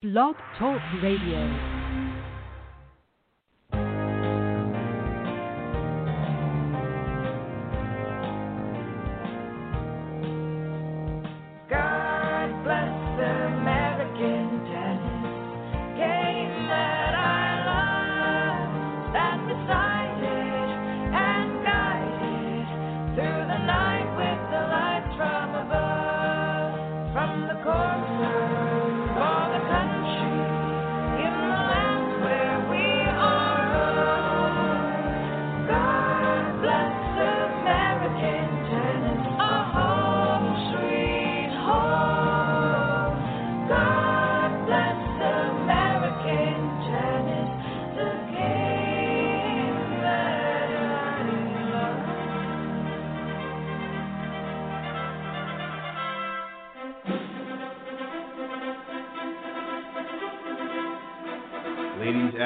Blog Talk Radio.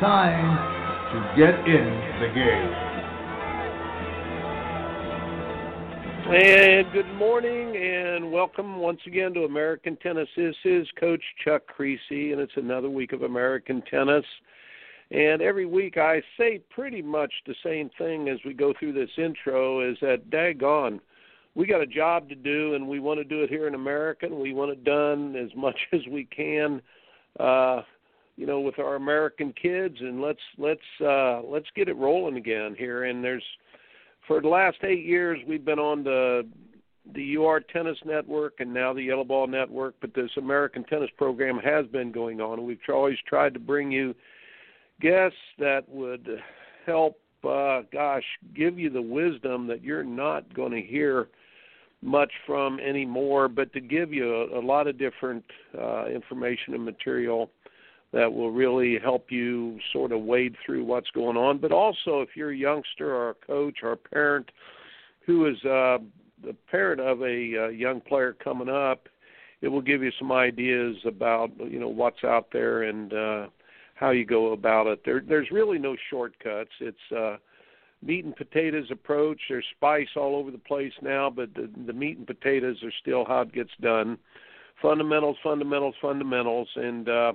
time to get in the game. And good morning and welcome once again to American Tennis. This is Coach Chuck Kriese, and it's another week of American Tennis. And every week I say pretty much the same thing as we go through this intro is that daggone, we got a job to do and we want to do it here in America and we want it done as much as we can uh you know with our American kids and let's let's uh let's get it rolling again here and there's for the last eight years we've been on the the UR Tennis Network and now the YellaBall Network, but this American Tennis program has been going on. and We've always tried to bring you guests that would help, uh, gosh, give you the wisdom that you're not going to hear much from anymore, but to give you a, a lot of different uh, information and material that will really help you sort of wade through what's going on. But also, if you're a youngster or a coach or a parent who is uh, the parent of a uh, young player coming up, it will give you some ideas about you know what's out there and uh, how you go about it. There, there's really no shortcuts. It's uh, meat and potatoes approach. There's spice all over the place now, but the, the meat and potatoes are still how it gets done. Fundamentals, fundamentals, fundamentals, and uh,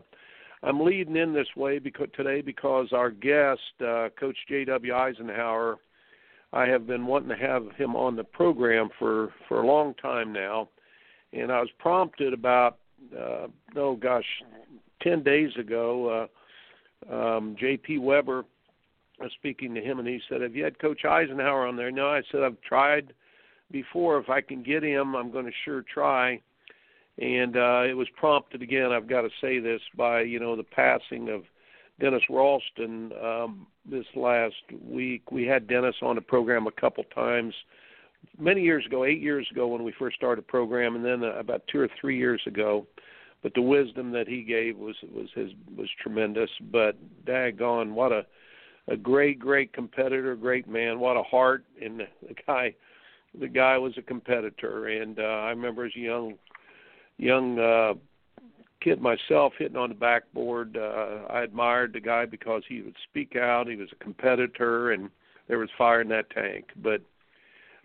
I'm leading in this way because today because our guest, uh, Coach J.W. Isenhour, I have been wanting to have him on the program for for a long time now, and I was prompted about uh, oh gosh, ten days ago. Uh, um, J.P. Weber was speaking to him, and he said, "Have you had Coach Isenhour on there?" No, I said I've tried before. If I can get him, I'm going to sure try and uh, it was prompted again. I've got to say this by you know the passing of Dennis Ralston um, this last week. We had Dennis on the program a couple times, many years ago, eight years ago when we first started the program, and then uh, about two or three years ago. But the wisdom that he gave was was his was tremendous. But daggone, what a a great great competitor, great man, what a heart, and the, guy the guy was a competitor, and uh, I remember as a young young uh kid myself hitting on the backboard. Uh I admired the guy because he would speak out. He was a competitor and there was fire in that tank. But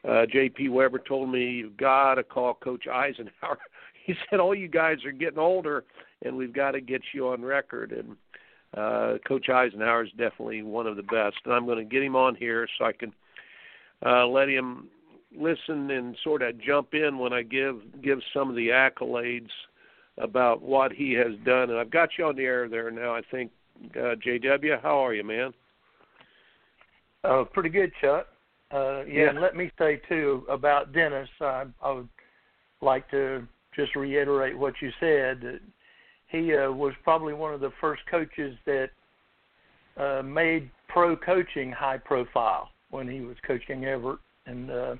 uh JP Weber told me you've got to call coach Isenhour. He said all you guys are getting older and we've got to get you on record. And uh coach Isenhour is definitely one of the best. And I'm going to get him on here so I can uh let him listen and sort of jump in when I give give some of the accolades about what he has done. And I've got you on the air there now. I think uh, JW, how are you, man? Uh, pretty good, Chuck. Uh, yeah, Yeah. and let me say too about Dennis. I, I would like to just reiterate what you said. That he uh, was probably one of the first coaches that uh, made pro coaching high profile when he was coaching Evert, and uh,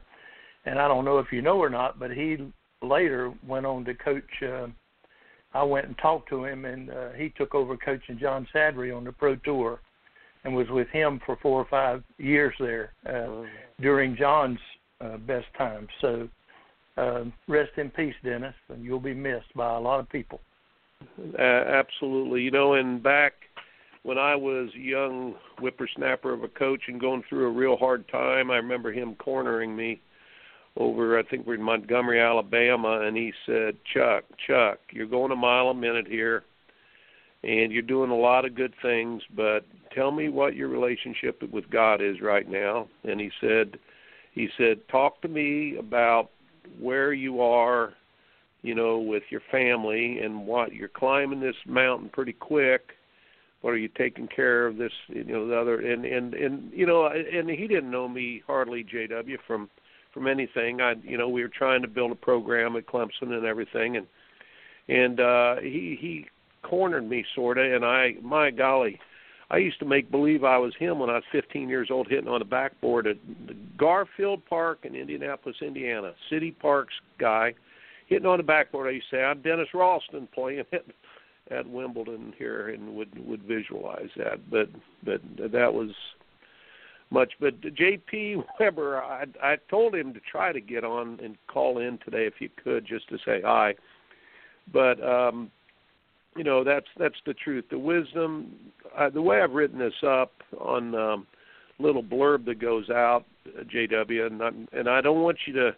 and I don't know if you know or not, but he later went on to coach uh, I went and talked to him, and uh, he took over coaching John Sadri on the Pro Tour, and was with him for four or five years there uh, Oh. during John's uh, best time. So, uh, rest in peace, Dennis, and you'll be missed by a lot of people. Uh, absolutely. You know, and back when I was a young whippersnapper of a coach and going through a real hard time, I remember him cornering me over, I think we're in Montgomery, Alabama, and he said, Chuck, Chuck, you're going a mile a minute here, and you're doing a lot of good things, but tell me what your relationship with God is right now. And he said, he said, talk to me about where you are you know, with your family and what you're climbing this mountain pretty quick. What are you taking care of this, you know, the other and and and you know, and he didn't know me hardly JW from from anything. I you know, we were trying to build a program at Clemson and everything and and uh he he cornered me sorta and I my golly, I used to make believe I was him when I was 15 years old hitting on the backboard at Garfield Park in Indianapolis, Indiana. City Parks guy hitting on the backboard. I used to say, I'm Dennis Ralston playing at, at Wimbledon here, and would would visualize that. But but that was much. But J.P. Weber, I I told him to try to get on and call in today if you could, just to say hi. But um, you know that's that's the truth. The wisdom, uh, the way I've written this up on um, little blurb that goes out, JW, and I'm, and I don't want you to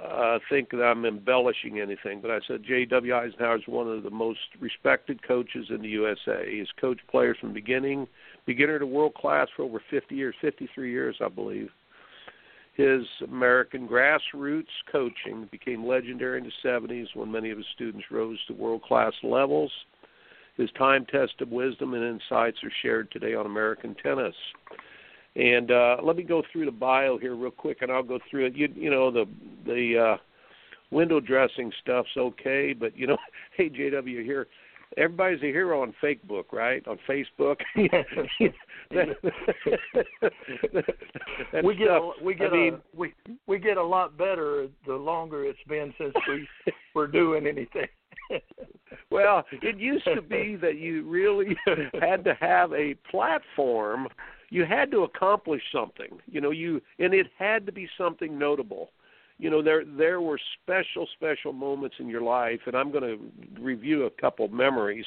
uh, think that I'm embellishing anything, but I said J.W. Isenhour is one of the most respected coaches in the USA. He's coached players from beginning, beginner to world class for over 50 years, 53 years, I believe. His American grassroots coaching became legendary in the 70s when many of his students rose to world class levels. His time tested wisdom and insights are shared today on American tennis. And uh, let me go through the bio here real quick, and I'll go through it. You, you know, the the uh, window dressing stuff's okay, but you know, hey JW here, everybody's a hero on Facebook, right? On Facebook. that, that we get stuff, a, we get I mean, a, we we get a lot better the longer it's been since we were doing anything. well, it used to be that you really had to have a platform. You had to accomplish something. You know, you and it had to be something notable. You know, there there were special special moments in your life, and I'm going to review a couple memories.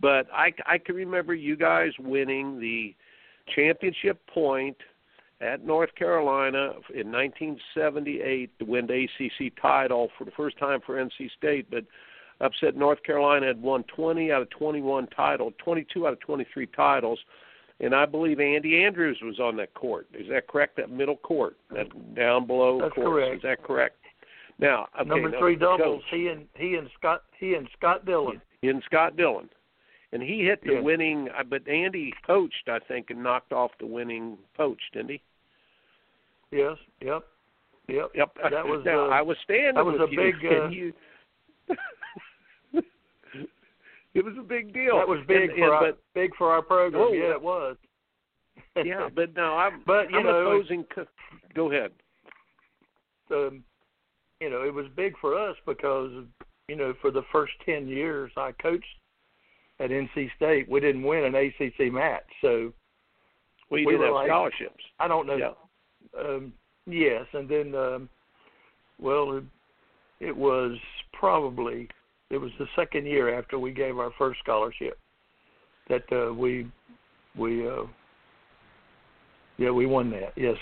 But I I can remember you guys winning the championship point at North Carolina in 1978 to win the ACC title for the first time for NC State, but upset North Carolina had won 20 out of 21 titles, 22 out of 23 titles, and I believe Andy Andrews was on that court. Is that correct? That middle court, that down below That's court. correct. Is that correct? Now, okay, Number now, three doubles. He and he and Scott he and Scott Dillon. and Scott Dillon. And he hit the Yeah. winning, uh, but Andy poached, I think, and knocked off the winning poach, didn't he? Yes. Yep. Yep. Yep. That was now uh, I was standing that was a you, big, uh, you. It was a big deal. that was big and, for and, our but, big for our program. Oh, yeah, it was. yeah, but no, I'm. But, you I'm know, opposing. co- Go ahead. um, you know, it was big for us because you know for the first ten years I coached at NC State, we didn't win an ACC match. So Well, you We did have like- scholarships. I don't know. Yeah. Um, yes, and then um, well, it, it was probably it was the second year after we gave our first scholarship that uh, we we uh, yeah we won that. Yes,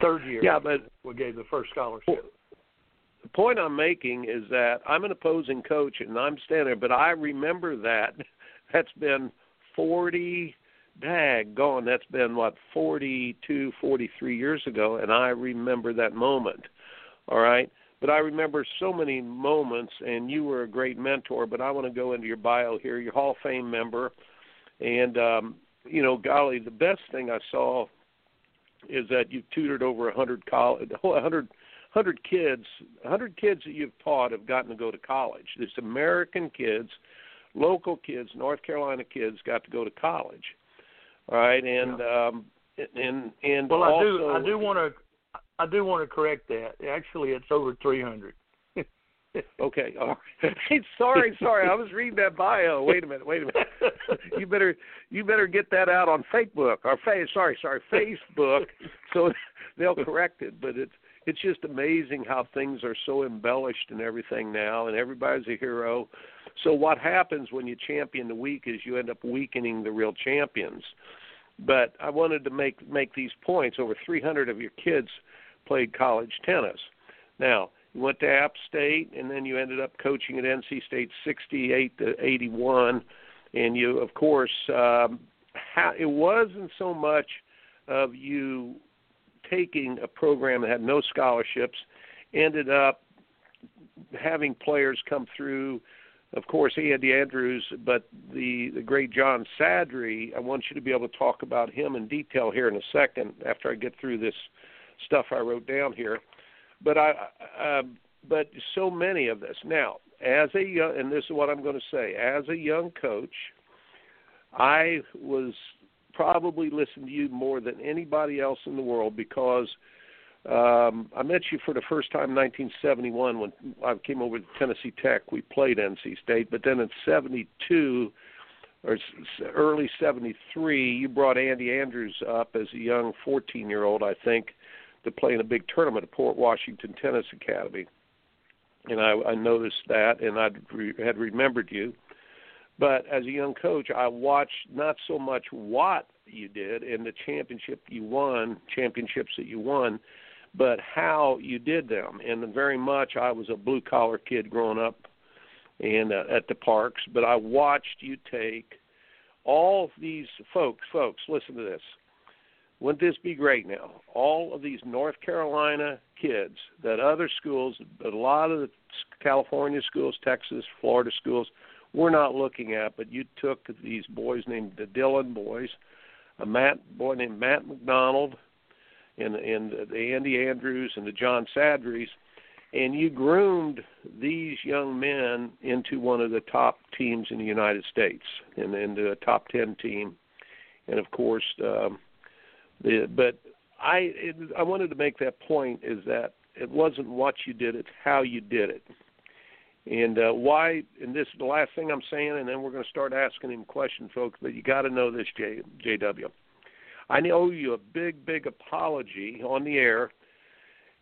third year. Yeah, but we gave the first scholarship. the point I'm making is that I'm an opposing coach and I'm standing there, but I remember that. That's been 40, dag gone. That's been what 42, 43 years ago, and I remember that moment. All right, but I remember so many moments, and you were a great mentor. But I want to go into your bio here. You're Hall of Fame member, and um, you know, golly, the best thing I saw is that you've tutored over a hundred college, a hundred hundred kids, a hundred kids that you've taught have gotten to go to college. This American kids, local kids, North Carolina kids got to go to college. All right, and um, and and Well, I do I do want to I do want to correct that. Actually, it's over 300. Okay. All right. Sorry, sorry. I was reading that bio. Wait a minute. Wait a minute. you better you better get that out on Facebook or face. Sorry, sorry, Facebook. So they'll correct it. But it's it's just amazing how things are so embellished and everything now, and everybody's a hero. So what happens when you champion the weak is you end up weakening the real champions. But I wanted to make make these points. Over 300 of your kids played college tennis. Now you went to App State, and then you ended up coaching at NC State 68 to 81, and you, of course, um, ha- it wasn't so much of you taking a program that had no scholarships, ended up having players come through. Of course, Andy Andrews, but the the great John Sadri. I want you to be able to talk about him in detail here in a second after I get through this stuff I wrote down here. But I, uh, but so many of this now. As a young, and this is what I'm going to say. As a young coach, I was probably listened to you more than anybody else in the world because um, I met you for the first time in 1971 when I came over to Tennessee Tech. We played NC State, but then in '72 or early '73, you brought Andy Andrews up as a young 14-year-old, I think, to play in a big tournament at Port Washington Tennis Academy. And I, I noticed that, and I re- had remembered you. But as a young coach, I watched not so much what you did and the championship you won, championships that you won, but how you did them. And very much, I was a blue collar kid growing up and uh, at the parks, but I watched you take all these folks. Folks, listen to this. Wouldn't this be great now? All of these North Carolina kids that other schools, but a lot of the California schools, Texas, Florida schools, we're not looking at, but you took these boys named the Dillon boys, a Matt boy named Matt McDonald, and and the Andy Andrews and the John Sadries, and you groomed these young men into one of the top teams in the United States, and into a top ten team, and of course, um, but I it, I wanted to make that point is that it wasn't what you did, it's how you did it and uh, why? And this is the last thing I'm saying, and then we're going to start asking him questions, folks. But you got to know this, J, JW. I owe you a big, big apology on the air.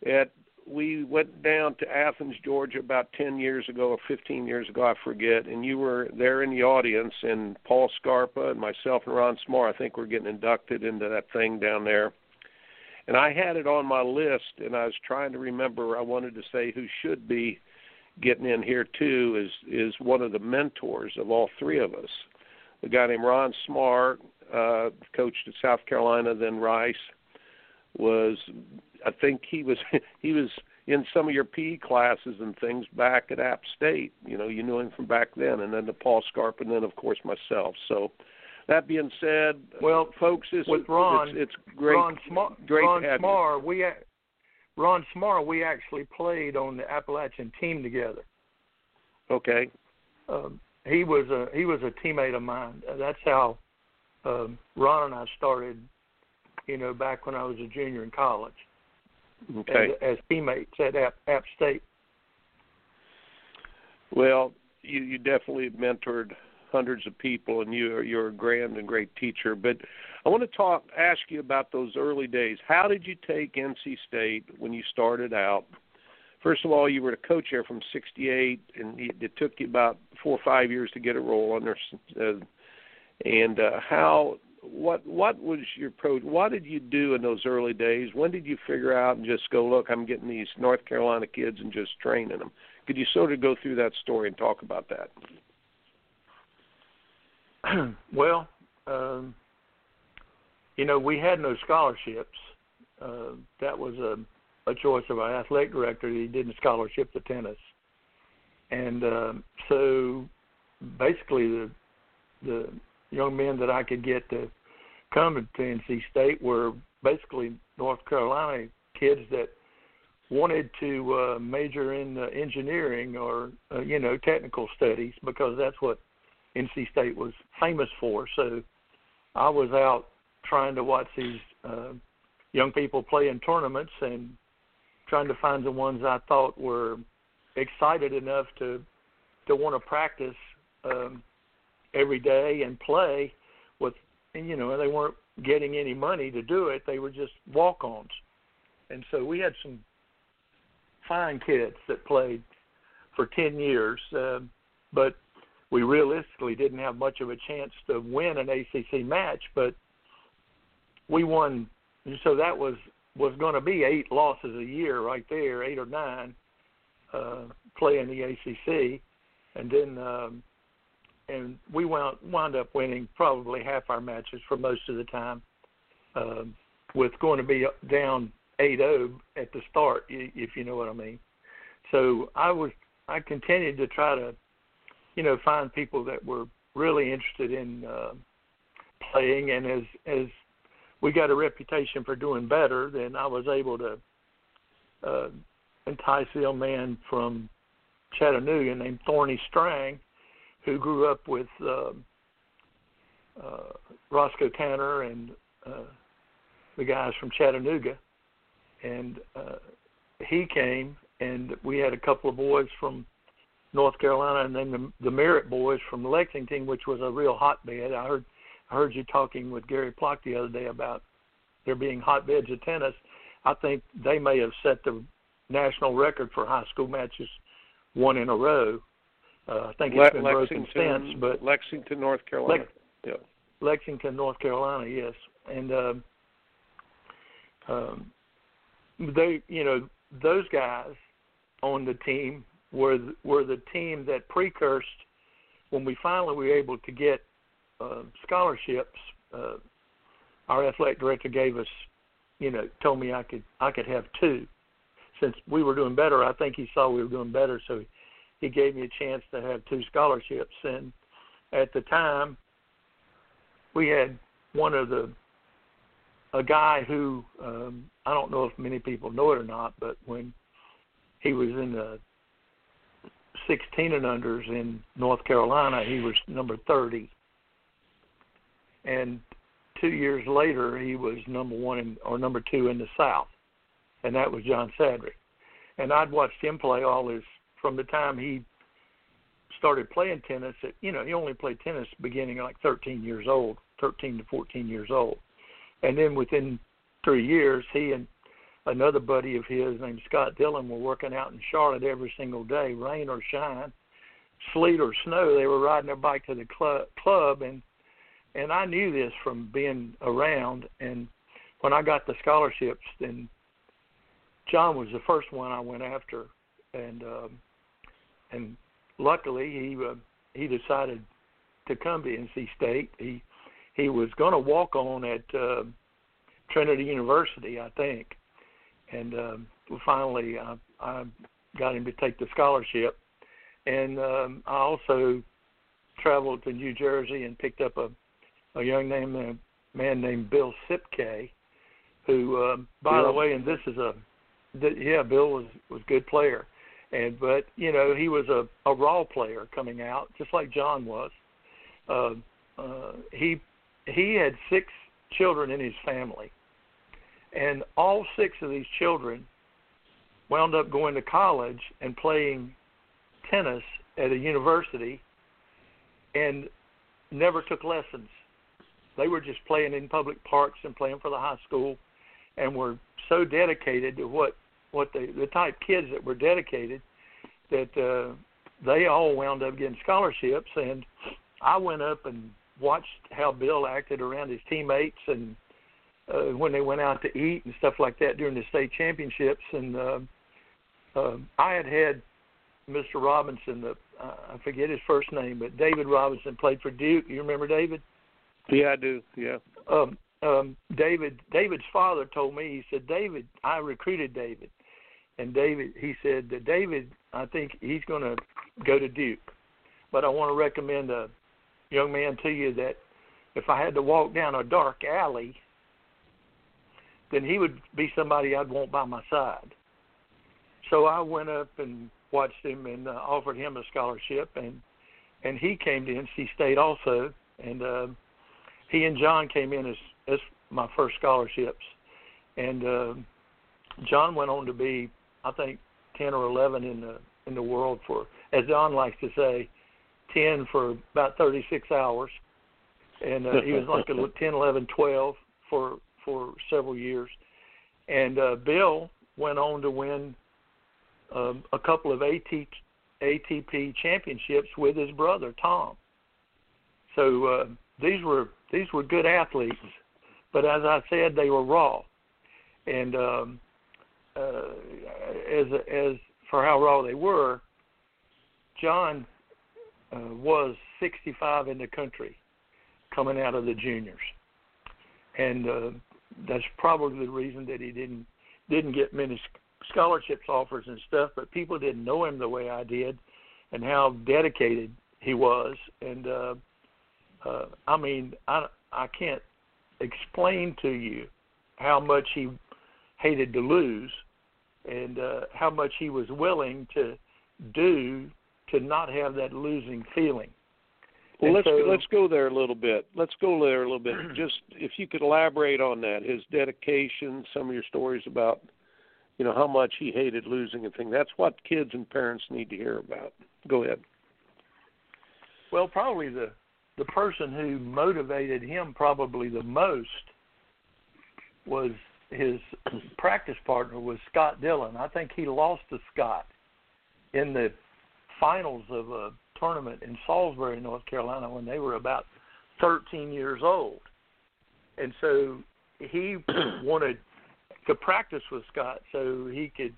At we went down to Athens, Georgia, about 10 years ago or 15 years ago, I forget, and you were there in the audience, and Paul Scarpa and myself and Ron Smarr, I think, were getting inducted into that thing down there. And I had it on my list, and I was trying to remember. I wanted to say who should be getting in here too is is one of the mentors of all three of us. A guy named Ron Smarr, uh, coached at South Carolina, then Rice, was I think he was he was in some of your PE classes and things back at App State. You know, you knew him from back then, and then the Paul Scarp, and then of course myself. So. That being said, well, folks, it's, with Ron, it's, it's great. Ron Smarr, great Ron to Smarr, we Ron Smarr, we actually played on the Appalachian team together. Okay. Um, he was a he was a teammate of mine. That's how um, Ron and I started. You know, back when I was a junior in college. Okay. As, as teammates at App, App State. Well, you you definitely mentored hundreds of people, and you are you're a grand and great teacher. But I want to talk, ask you about those early days. How did you take NC State when you started out? First of all, you were the coach there from '68, and it took you about four or five years to get a role under. Uh, and uh, how, what, what was your approach? What did you do in those early days? When did you figure out and just go, look, I'm getting these North Carolina kids and just training them? Could you sort of go through that story and talk about that? well, um, you know, we had no scholarships. Uh, that was a, a choice of our athletic director. He didn't scholarship the tennis, and um, so basically the the young men that I could get to come to NC State were basically North Carolina kids that wanted to uh, major in uh, engineering or uh, you know technical studies because that's what NC State was famous for. So I was out trying to watch these uh, young people play in tournaments and trying to find the ones I thought were excited enough to to want to practice um, every day and play with, you know, they weren't getting any money to do it. They were just walk-ons, and so we had some fine kids that played for ten years, uh, but we realistically didn't have much of a chance to win an ACC match. But we won, and so that was was going to be eight losses a year right there, eight or nine, uh, playing the ACC, and then um, and we wound wound up winning probably half our matches for most of the time, um, with going to be down 8-0 at the start, if you know what I mean. So I was I continued to try to, you know, find people that were really interested in uh, playing, and as as we got a reputation for doing better, then I was able to uh, entice a man from Chattanooga named Thorny Strang, who grew up with uh, uh, Roscoe Tanner and uh, the guys from Chattanooga, and uh, he came, and we had a couple of boys from North Carolina, and then the, the Merritt boys from Lexington, which was a real hotbed. I heard I heard you talking with Gary Plock the other day about there being hotbeds of tennis. I think they may have set the national record for high school matches one in a row. Uh, I think it's Le- been Lexington, broken since, but Lexington, North Carolina. Lex- yeah. Lexington, North Carolina, yes, and um, um, they, you know, those guys on the team were were the team that precursed when we finally were able to get uh, scholarships. Uh, our athletic director gave us, you know, told me I could I could have two. Since we were doing better, I think he saw we were doing better, so he gave me a chance to have two scholarships. And at the time, we had one of the a guy who um, I don't know if many people know it or not, but when he was in the 16 and unders in North Carolina, he was number 30. And two years later, he was number one in, or number two in the South, and that was John Sadrick. And I'd watched him play all his from the time he started playing tennis. At, you know, he only played tennis beginning like 13 years old, 13 to 14 years old, and then within three years, he and another buddy of his named Scott Dillon were working out in Charlotte every single day, rain or shine, sleet or snow. They were riding their bike to the club, club and and I knew this from being around. And when I got the scholarships, then John was the first one I went after, and um, and luckily he uh, he decided to come to NC State. He he was going to walk on at uh, Trinity University, I think, and um, finally I, I got him to take the scholarship. And um, I also traveled to New Jersey and picked up a a young name, a man named Bill Csipkay, who, um, by Bill. the way, and this is a, th- yeah, Bill was was a good player, and but you know he was a a raw player coming out, just like John was. Uh, uh, he he had six children in his family, and all six of these children wound up going to college and playing tennis at a university, and never took lessons. They were just playing in public parks and playing for the high school, and were so dedicated to what what the the type kids that were dedicated that uh, they all wound up getting scholarships. And I went up and watched how Bill acted around his teammates and uh, when they went out to eat and stuff like that during the state championships. And uh, uh, I had had Mr. Robinson, the uh, I forget his first name, but David Robinson played for Duke. You remember David? Yeah, I do. Yeah. um, um, David David's father told me he said David I recruited David, and David he said that David I think he's going to go to Duke, but I want to recommend a young man to you that if I had to walk down a dark alley, then he would be somebody I'd want by my side. So I went up and watched him and uh, offered him a scholarship, and and he came to NC State also, and. Uh, he and John came in as as my first scholarships, and uh, John went on to be I think ten or eleven in the in the world for, as Don likes to say, 10 for about 36 hours. And uh, he was like a 10, 11, 12 for for several years. And uh, Bill went on to win um, a couple of AT, ATP championships with his brother Tom. So uh, these were these were good athletes, but as I said, they were raw. And um, uh, as as for how raw they were, John uh, was 65 in the country coming out of the juniors, and uh, that's probably the reason that he didn't didn't get many scholarships offers and stuff. But people didn't know him the way I did, and how dedicated he was. And uh, uh, I mean, I I can't explain to you how much he hated to lose, and uh, how much he was willing to do to not have that losing feeling. Well, And let's so- let's go there a little bit. Let's go there a little bit. Just if you could elaborate on that, his dedication, some of your stories about, you know, how much he hated losing and things. That's what kids and parents need to hear about. Go ahead. Well, probably the the person who motivated him probably the most was his practice partner was Scott Dillon. I think he lost to Scott in the finals of a tournament in Salisbury, North Carolina, when they were about 13 years old. And so he wanted to practice with Scott so he could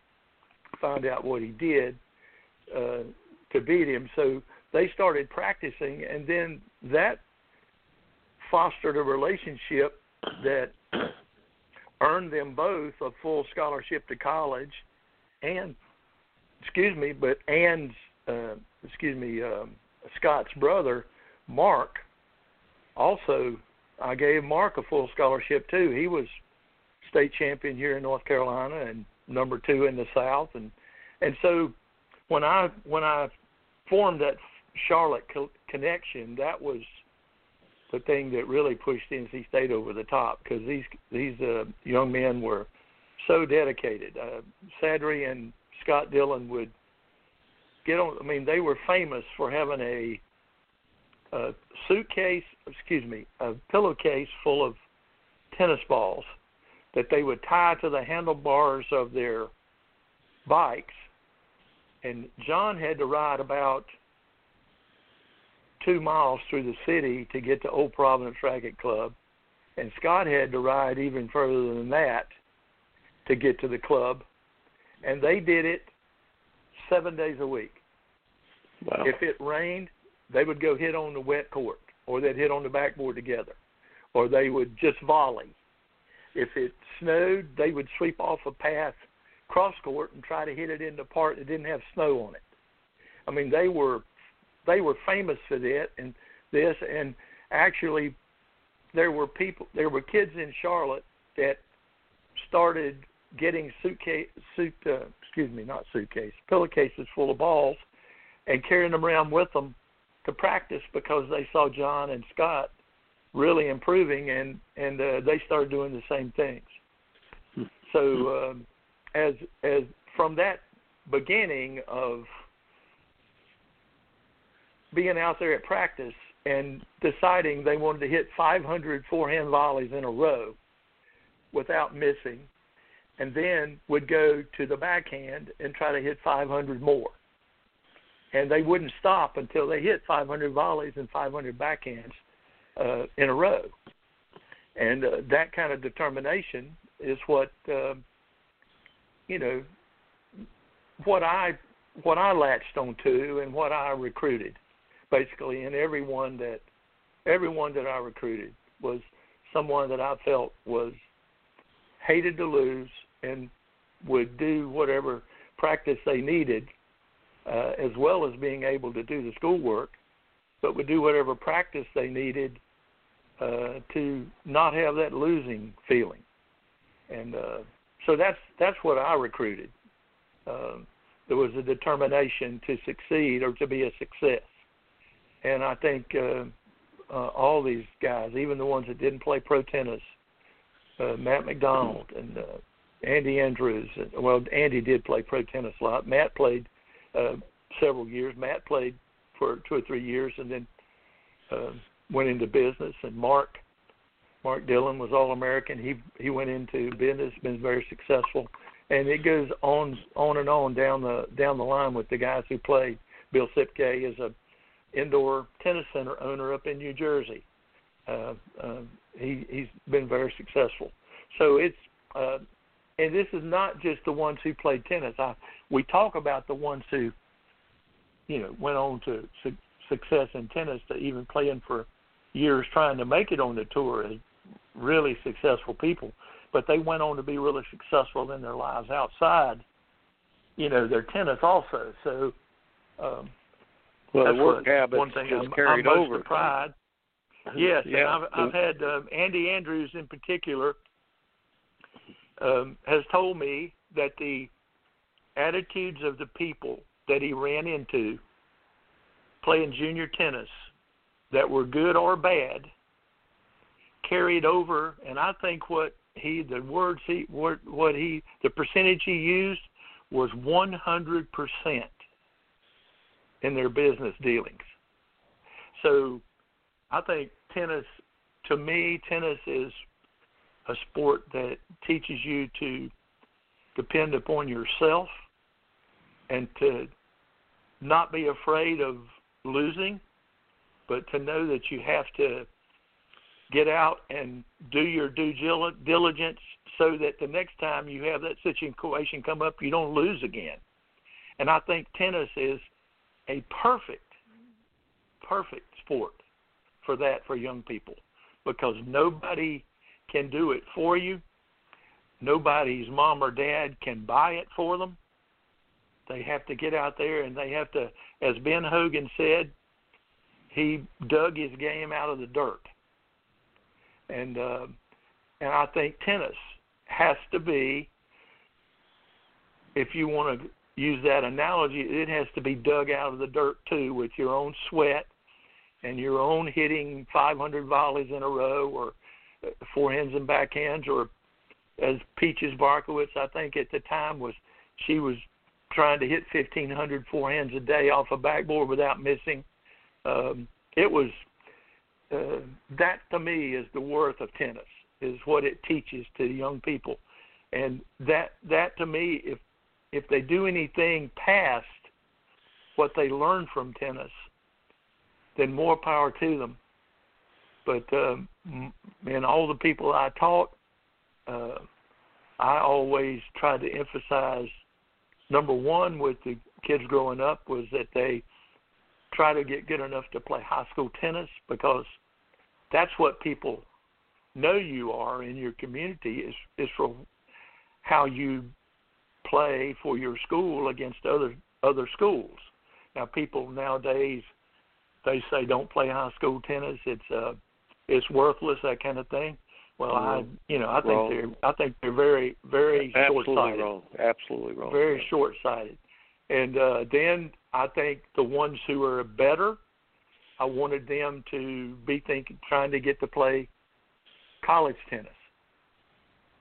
find out what he did uh, to beat him. So they started practicing, and then that fostered a relationship that earned them both a full scholarship to college, and excuse me, but and uh, excuse me, um, Scott's brother, Mark, also I gave Mark a full scholarship too. He was state champion here in North Carolina and number two in the South, and and so when I when I formed that Charlotte co- connection, that was the thing that really pushed NC State over the top because these these uh, young men were so dedicated. Uh, Sadri and Scott Dillon would get on. I mean, they were famous for having a, a suitcase, excuse me, a pillowcase full of tennis balls that they would tie to the handlebars of their bikes. And John had to ride about two miles through the city to get to Old Providence Racket Club, and Scott had to ride even further than that to get to the club, and they did it seven days a week. Wow. If it rained, they would go hit on the wet court, or they'd hit on the backboard together, or they would just volley. If it snowed, they would sweep off a path cross court and try to hit it in the part that didn't have snow on it. I mean, they were they were famous for that and this, and actually, there were people, there were kids in Charlotte that started getting suitcase, suit, uh, excuse me, not suitcase, pillowcases full of balls, and carrying them around with them to practice because they saw John and Scott really improving, and and uh, they started doing the same things. So um, as as from that beginning of being out there at practice and deciding they wanted to hit 500 forehand volleys in a row without missing, and then would go to the backhand and try to hit 500 more. And they wouldn't stop until they hit 500 volleys and 500 backhands uh, in a row. And uh, that kind of determination is what uh, you know what I what I latched onto and what I recruited basically and everyone that everyone that I recruited was someone that I felt was hated to lose and would do whatever practice they needed uh, as well as being able to do the schoolwork but would do whatever practice they needed uh, to not have that losing feeling and uh, so that's that's what I recruited. Um, there was a determination to succeed or to be a success, and I think uh, uh, all these guys, even the ones that didn't play pro tennis, uh, Matt McDonald and uh, Andy Andrews. And, well, Andy did play pro tennis a lot. Matt played uh, several years. Matt played for two or three years, and then uh, went into business. And Mark, Mark Dillon was All American. He he went into business, been very successful, and it goes on on and on down the down the line with the guys who played. Bill Csipkay is a indoor tennis center owner up in New Jersey. Uh, uh, he he's been very successful. So it's uh, and this is not just the ones who played tennis. I we talk about the ones who you know went on to su- success in tennis to even playing for years trying to make it on the tour as really successful people, but they went on to be really successful in their lives outside, you know, their tennis also. So um well, that's the work what, habits one thing just I'm, carried I'm over. Pride. Yes, yeah. and I've, I've had uh, Andy Andrews in particular um, has told me that the attitudes of the people that he ran into playing junior tennis that were good or bad carried over and I think what he the words he what what he the percentage he used was 100% in their business dealings. So I think tennis to me tennis is a sport that teaches you to depend upon yourself and to not be afraid of losing, but to know that you have to get out and do your due diligence so that the next time you have that situation come up, you don't lose again. And I think tennis is a perfect, perfect sport for that for young people because nobody can do it for you. Nobody's mom or dad can buy it for them. They have to get out there and they have to, as Ben Hogan said, he dug his game out of the dirt. And uh, and I think tennis has to be, if you want to use that analogy, it has to be dug out of the dirt too with your own sweat and your own hitting 500 volleys in a row or forehands and backhands or as Peaches Bartkowicz, I think at the time was she was trying to hit 1500 forehands a day off a backboard without missing. Um, it was uh, that to me is the worth of tennis is what it teaches to young people, and that that to me if if they do anything past what they learn from tennis, then more power to them. But um, and all the people I taught, uh, I always tried to emphasize number one with the kids growing up was that they try to get good enough to play high school tennis because that's what people know you are in your community is is for how you play for your school against other other schools. Now people nowadays they say don't play high school tennis. It's uh it's worthless that kind of thing. Well, I you know I think wrong. they're I think they're very very Absolutely short-sighted. wrong. Absolutely wrong. Very short-sighted. And uh, then I think the ones who are better, I wanted them to be thinking, trying to get to play college tennis.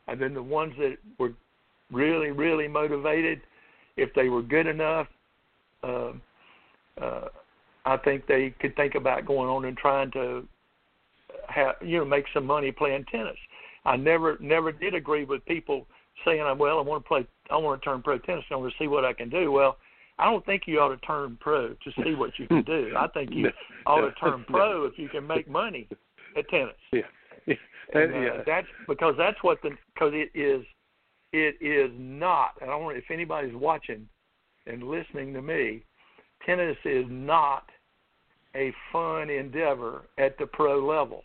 And then the ones that were really, really motivated, if they were good enough, uh, uh, I think they could think about going on and trying to have, you know, make some money playing tennis. I never, never did agree with people saying, "Well, I want to play, I want to turn pro tennis, I want to see what I can do." Well, I don't think you ought to turn pro to see what you can do. I think you ought to turn pro if you can make money at tennis. Yeah. And, uh, yeah. that's because that's what the because it is it is not. I don't if anybody's watching and listening to me, tennis is not a fun endeavor at the pro level.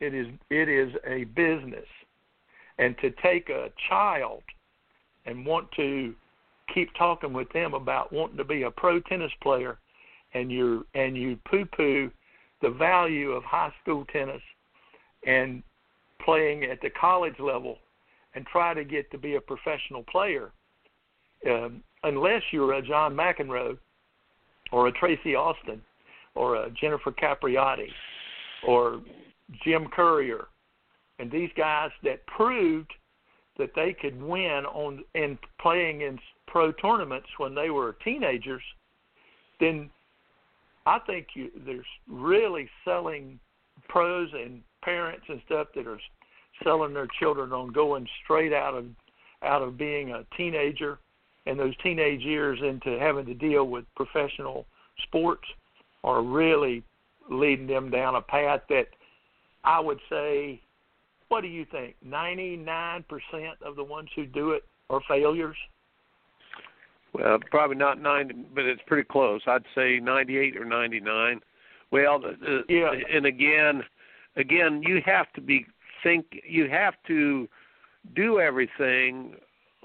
It is it is a business, and to take a child and want to keep talking with them about wanting to be a pro tennis player, and you and you poo poo the value of high school tennis and playing at the college level and try to get to be a professional player, um, unless you're a John McEnroe or a Tracy Austin or a Jennifer Capriati or Jim Courier, and these guys that proved that they could win on in playing in pro tournaments when they were teenagers, then I think you, there's really selling pros and parents and stuff that are selling their children on going straight out of out of being a teenager and those teenage years into having to deal with professional sports are really leading them down a path that I would say what do you think? 99% of the ones who do it are failures? Well, probably not 90, but it's pretty close. I'd say 98 or 99. Well, yeah. and again, again, you have to be think you have to do everything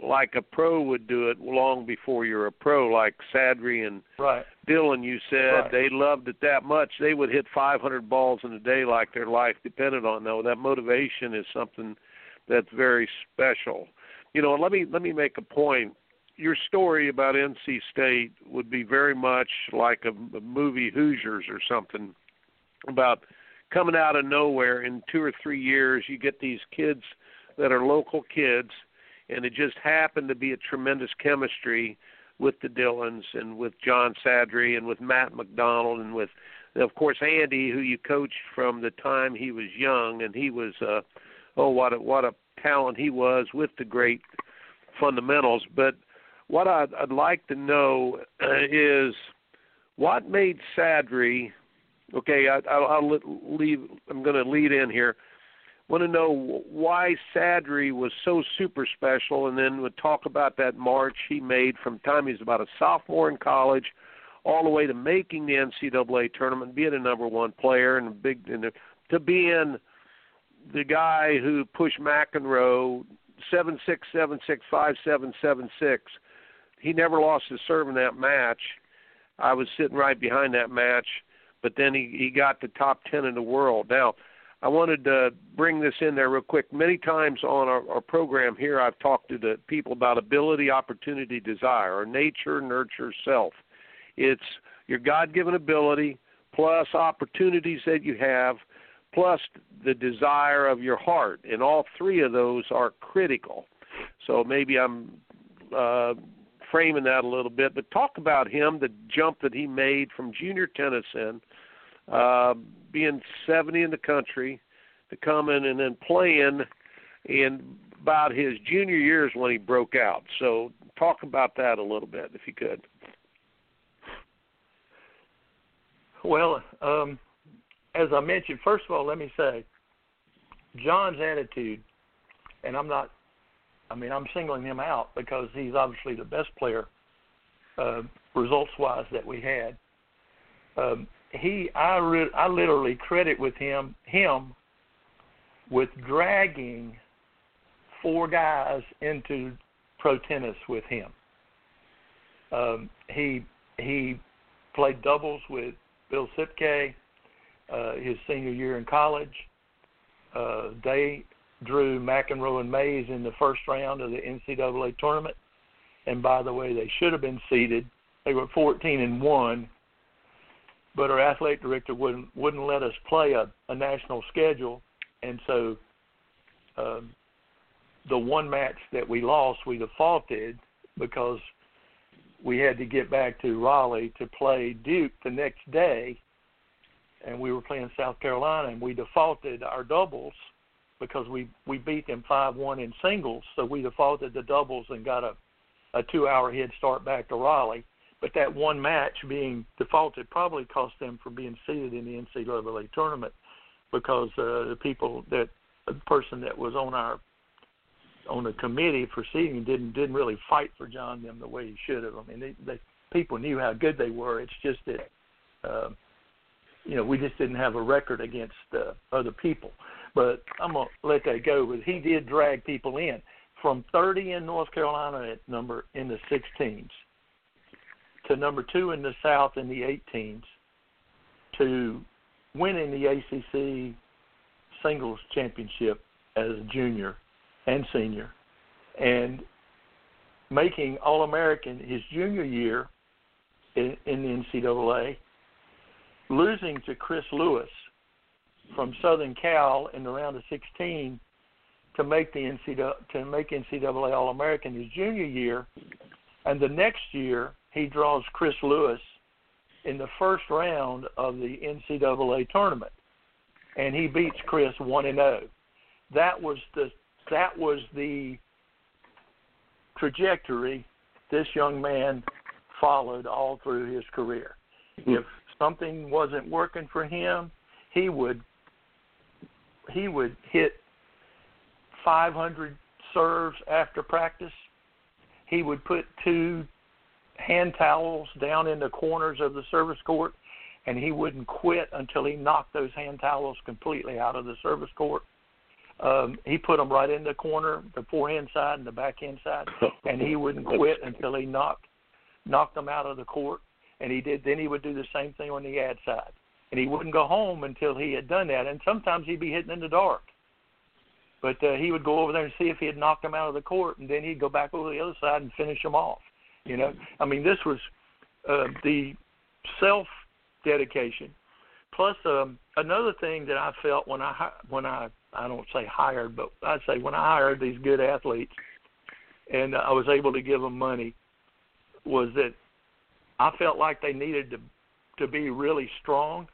like a pro would do it long before you're a pro, like Sadri and right. Dillon. You said right. they loved it that much they would hit 500 balls in a day, like their life depended on. Though that motivation is something that's very special. You know, let me let me make a point. Your story about NC State would be very much like a, a movie Hoosiers or something about coming out of nowhere in two or three years. You get these kids that are local kids and it just happened to be a tremendous chemistry with the Dillons and with John Sadri and with Matt McDonald and with of course Andy who you coached from the time he was young and he was uh oh what a what a talent he was with the great fundamentals but what I'd, I'd like to know is what made Sadri okay I, I'll, I'll leave I'm going to lead in here want to know why Sadri was so super special, and then we'll talk about that march he made from time he was about a sophomore in college all the way to making the NCAA tournament, being a number one player, and big and the, to being the guy who pushed McEnroe seven six seven six five seven seven six. He never lost his serve in that match. I was sitting right behind that match, but then he he got the top ten in the world. Now I wanted to bring this in there real quick. Many times on our, our program here, I've talked to the people about ability, opportunity, desire, or nature, nurture, self. It's your God given ability plus opportunities that you have plus the desire of your heart. And all three of those are critical. So maybe I'm uh, framing that a little bit, but talk about him, the jump that he made from junior tennis in uh, being 70 in the country, to come in and then playing in about his junior years when he broke out. So talk about that a little bit, if you could. Well, um, as I mentioned, first of all, let me say, John's attitude, and I'm not, I mean, I'm singling him out because he's obviously the best player, uh, results-wise, that we had. Um, he I re- I literally credit with him him with dragging four guys into pro tennis with him. Um, he he played doubles with Bill Csipkay uh, his senior year in college. Uh, they drew McEnroe and Maze in the first round of the NCAA tournament. And by the way, they should have been seeded. They were 14 and one but our athletic director wouldn't wouldn't let us play a, a national schedule, and so um, the one match that we lost, we defaulted because we had to get back to Raleigh to play Duke the next day, and we were playing South Carolina, and we defaulted our doubles because we we beat them five one in singles, so we defaulted the doubles and got a a two hour head start back to Raleigh but that one match being defaulted probably cost them from being seated in the NCAA tournament because uh, the people that the person that was on our on the committee for seating didn't didn't really fight for John them the way he should have. I mean, they, they people knew how good they were. It's just that uh, you know we just didn't have a record against uh, other people. But I'm gonna let that go. But he did drag people in from 30 in North Carolina at number in the 16s to number two in the South in the 18s, to winning the ACC singles championship as a junior and senior, and making All American his junior year in, in the NCAA, losing to Chris Lewis from Southern Cal in the round of 16 to make the NCAA to make NCAA All American his junior year, And the next year, he draws Chris Lewis in the first round of the NCAA tournament, and he beats Chris one and zero. That was the that was the trajectory this young man followed all through his career. Hmm. If something wasn't working for him, he would he would hit 500 serves after practice. He would put two hand towels down in the corners of the service court, and he wouldn't quit until he knocked those hand towels completely out of the service court. Um, he put them right in the corner, the forehand side and the backhand side, and he wouldn't quit until he knocked knocked them out of the court. And he did. Then he would do the same thing on the ad side, and he wouldn't go home until he had done that. And sometimes he'd be hitting in the dark, but uh, he would go over there and see if he had knocked them out of the court, and then he'd go back over the other side and finish them off. You know, I mean, this was uh, the self dedication. Plus, um, another thing that I felt when I when I I don't say hired, but I'd say when I hired these good athletes, and I was able to give them money, was that I felt like they needed to to be really strong,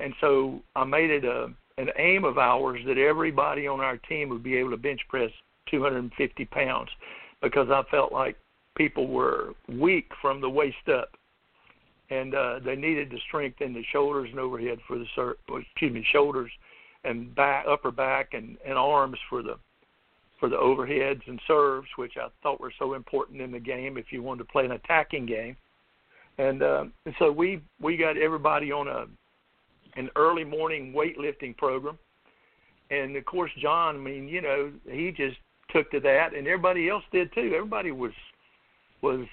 and so I made it a an aim of ours that everybody on our team would be able to bench press 250 pounds, because I felt like people were weak from the waist up, and uh, they needed to strengthen the shoulders and overhead for the sur- excuse me shoulders and back upper back and, and arms for the for the overheads and serves, which I thought were so important in the game if you wanted to play an attacking game. And, uh, and so we we got everybody on a an early morning weightlifting program, and of course John, I mean, you know, he just took to that, and everybody else did too. Everybody was was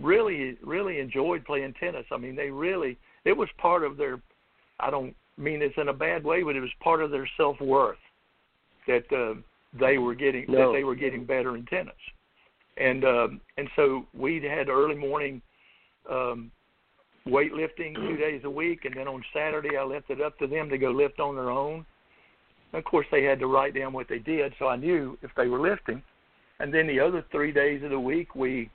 really really enjoyed playing tennis. I mean, they really it was part of their. I don't mean this in a bad way, but it was part of their self worth that uh, they were getting No. that they were getting better in tennis, and um, and so we had early morning um, weightlifting two days a week, and then on Saturday I left it up to them to go lift on their own. And of course, they had to write down what they did, so I knew if they were lifting. And then the other three days of the week, we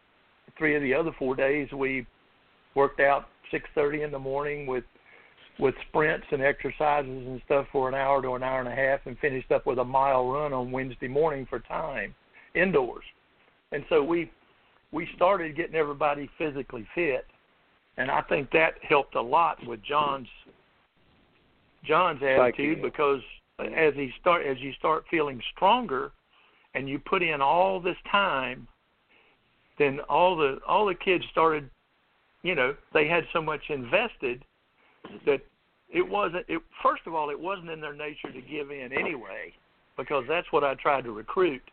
three of the other four days we worked out 6:30 in the morning with with sprints and exercises and stuff for an hour to an hour and a half, and finished up with a mile run on Wednesday morning for time indoors. And so we we started getting everybody physically fit, and I think that helped a lot with John's John's attitude because as he start as you start feeling stronger, and you put in all this time, then all the all the kids started, you know, they had so much invested that it wasn't. It, first of all, it wasn't in their nature to give in anyway, because that's what I tried to recruit.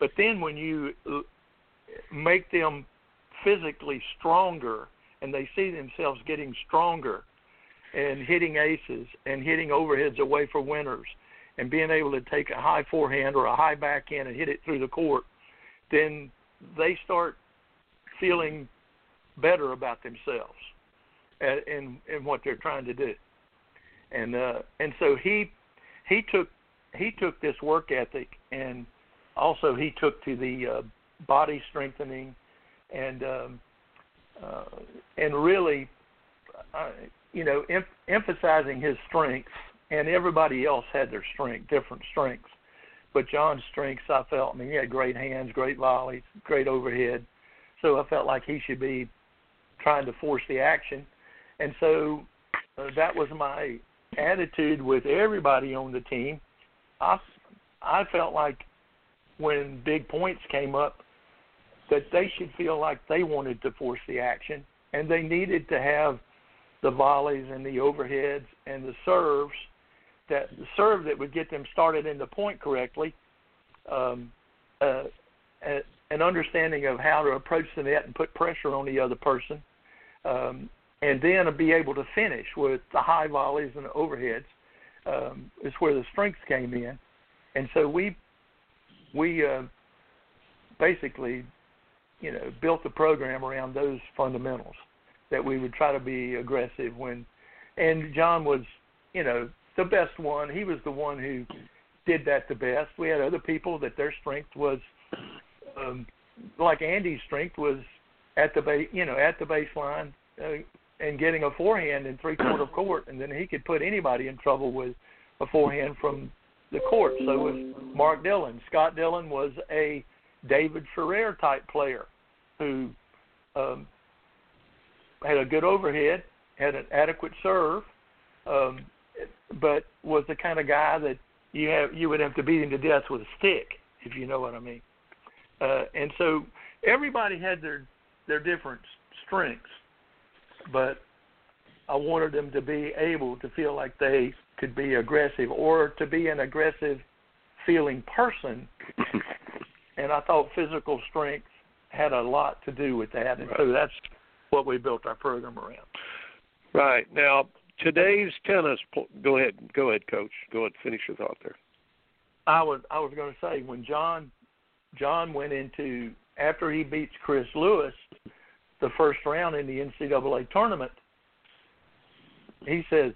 But then when you uh, make them physically stronger and they see themselves getting stronger and hitting aces and hitting overheads away for winners and being able to take a high forehand or a high backhand and hit it through the court, then they start feeling better about themselves and and, in what they're trying to do. And uh, and so he he took he took this work ethic and also he took to the uh, body strengthening and um, uh, and really uh, you know em- emphasizing his strengths and everybody else had their strength different strengths. But John's strengths I felt I mean he had great hands great volleys great overhead. So I felt like he should be trying to force the action. And so uh, that was my attitude with everybody on the team. I I felt like when big points came up that they should feel like they wanted to force the action. And they needed to have the volleys and the overheads and the serves that serve that would get them started in the point correctly um, uh, an understanding of how to approach the net and put pressure on the other person um, and then be able to finish with the high volleys and the overheads um, is where the strengths came in and so we we uh, basically, you know, built the program around those fundamentals that we would try to be aggressive when. And John was, you know, the best one. He was the one who did that the best. We had other people that their strength was um, like Andy's strength was at the base, you know, at the baseline uh, and getting a forehand in three quarter court, and then he could put anybody in trouble with a forehand from the court. So was Mark Dillon. Scott Dillon was a David Ferrer type player who um, had a good overhead, had an adequate serve, um, but was the kind of guy that you have you would have to beat him to death with a stick, if you know what I mean. Uh, and so everybody had their their different strengths, but I wanted them to be able to feel like they could be aggressive or to be an aggressive feeling person. and I thought physical strength had a lot to do with that, and right. so that's what we built our program around. Right now, today's tennis. Go ahead, go ahead, coach. Go ahead, finish your thought there. I was I was going to say when John John went into after he beats Chris Lewis the first round in the NCAA tournament. He says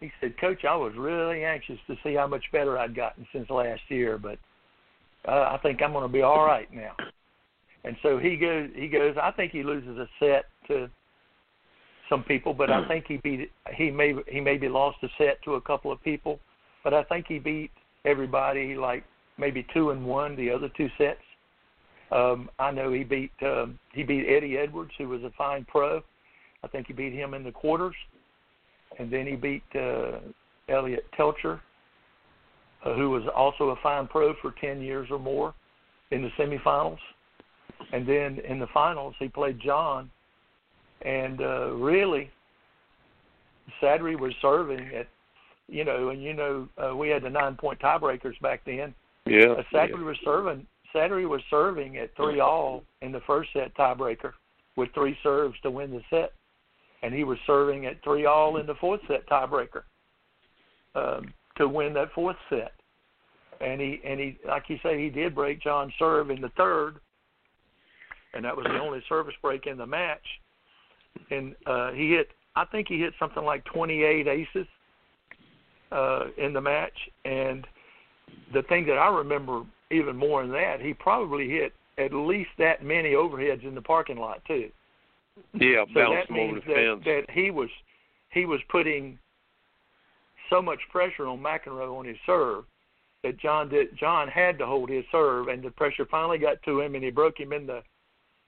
he said, Coach, I was really anxious to see how much better I'd gotten since last year, but uh, I think I'm going to be all right now. And so he goes. He goes. I think he loses a set to some people, but I think he beat. He may he maybe lost a set to a couple of people, but I think he beat everybody like maybe two and one the other two sets. Um, I know he beat um, he beat Eddie Edwards, who was a fine pro. I think he beat him in the quarters and then he beat uh, Eliot Teltscher, uh, who was also a fine pro for 10 years or more in the semifinals. And then in the finals, he played John. And uh, really, Sadri was serving at, you know, and you know, uh, we had the nine point tiebreakers back then. Yeah. Uh, Sadri yeah. was serving. Sadri was serving at three all in the first set tiebreaker with three serves to win the set and he was serving at three all in the fourth set tiebreaker um, to win that fourth set. And he and he like you say he did break John's serve in the third, and that was the only service break in the match. And uh, he hit I think he hit something like 28 aces uh, in the match. And the thing that I remember even more than that, he probably hit at least that many overheads in the parking lot too. Yeah, so that means that, that he was he was putting so much pressure on McEnroe on his serve that John did John had to hold his serve and the pressure finally got to him and he broke him in the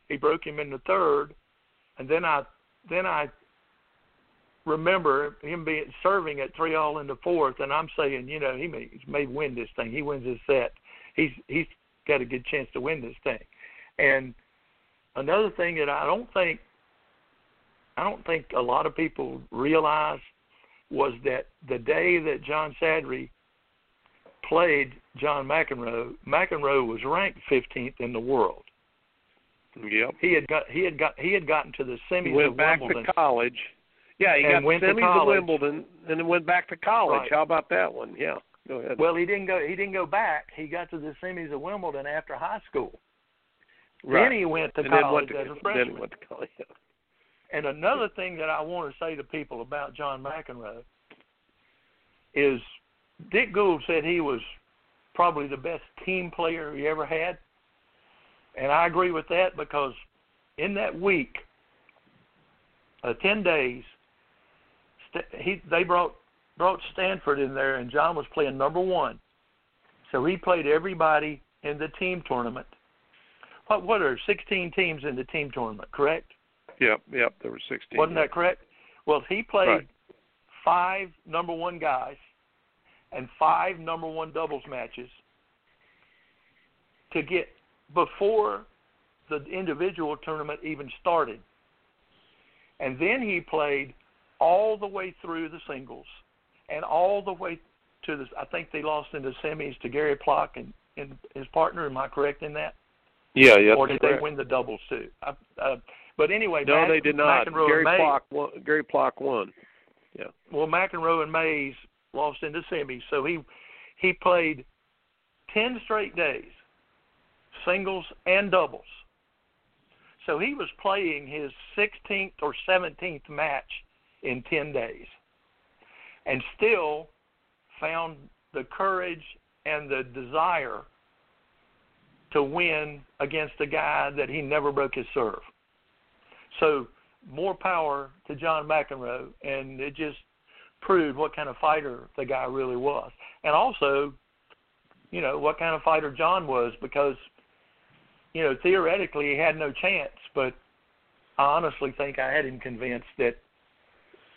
he broke him in the third and then I then I remember him being serving at three all in the fourth and I'm saying, you know, he may he may win this thing. He wins this set. He's he's got a good chance to win this thing. And another thing that I don't think I don't think a lot of people realize was that the day that John Sadri played John McEnroe, McEnroe was ranked 15th in the world. Yep. He had got he had got he had gotten to the semis he went of back Wimbledon. to college. Yeah, he got went semis to of Wimbledon and then went back to college. Right. How about that one? Yeah. Go ahead. Well, he didn't go he didn't go back. He got to the semis of Wimbledon after high school. right. Then he went to and college then went to, as a freshman. Then went to college. And another thing that I want to say to people about John McEnroe is Dick Gould said he was probably the best team player he ever had. And I agree with that because in that week, uh, 10 days, st- he they brought brought Stanford in there and John was playing number 1. So he played everybody in the team tournament. What what are 16 teams in the team tournament, correct? Yep, yep. There were 16. Wasn't that correct? Well, he played Right. five number one guys and five number one doubles matches to get before the individual tournament even started. And then he played all the way through the singles and all the way to the I think they lost in the semis to Gary Plock and, and his partner. Am I correct in that? Yeah, yeah. or did correct. they win the doubles too? I, uh, but anyway, No, Mac- they did not. McEnroe Gary Mays, Plock won. Gary Plock won. Yeah. Well, McEnroe and Maze lost in the semis, so he he played ten straight days, singles and doubles. So he was playing his 16th or 17th match in 10 days, and still found the courage and the desire to win against a guy that he never broke his serve. So more power to John McEnroe, and it just proved what kind of fighter the guy really was, and also, you know, what kind of fighter John was because, you know, theoretically he had no chance, but I honestly think I had him convinced that,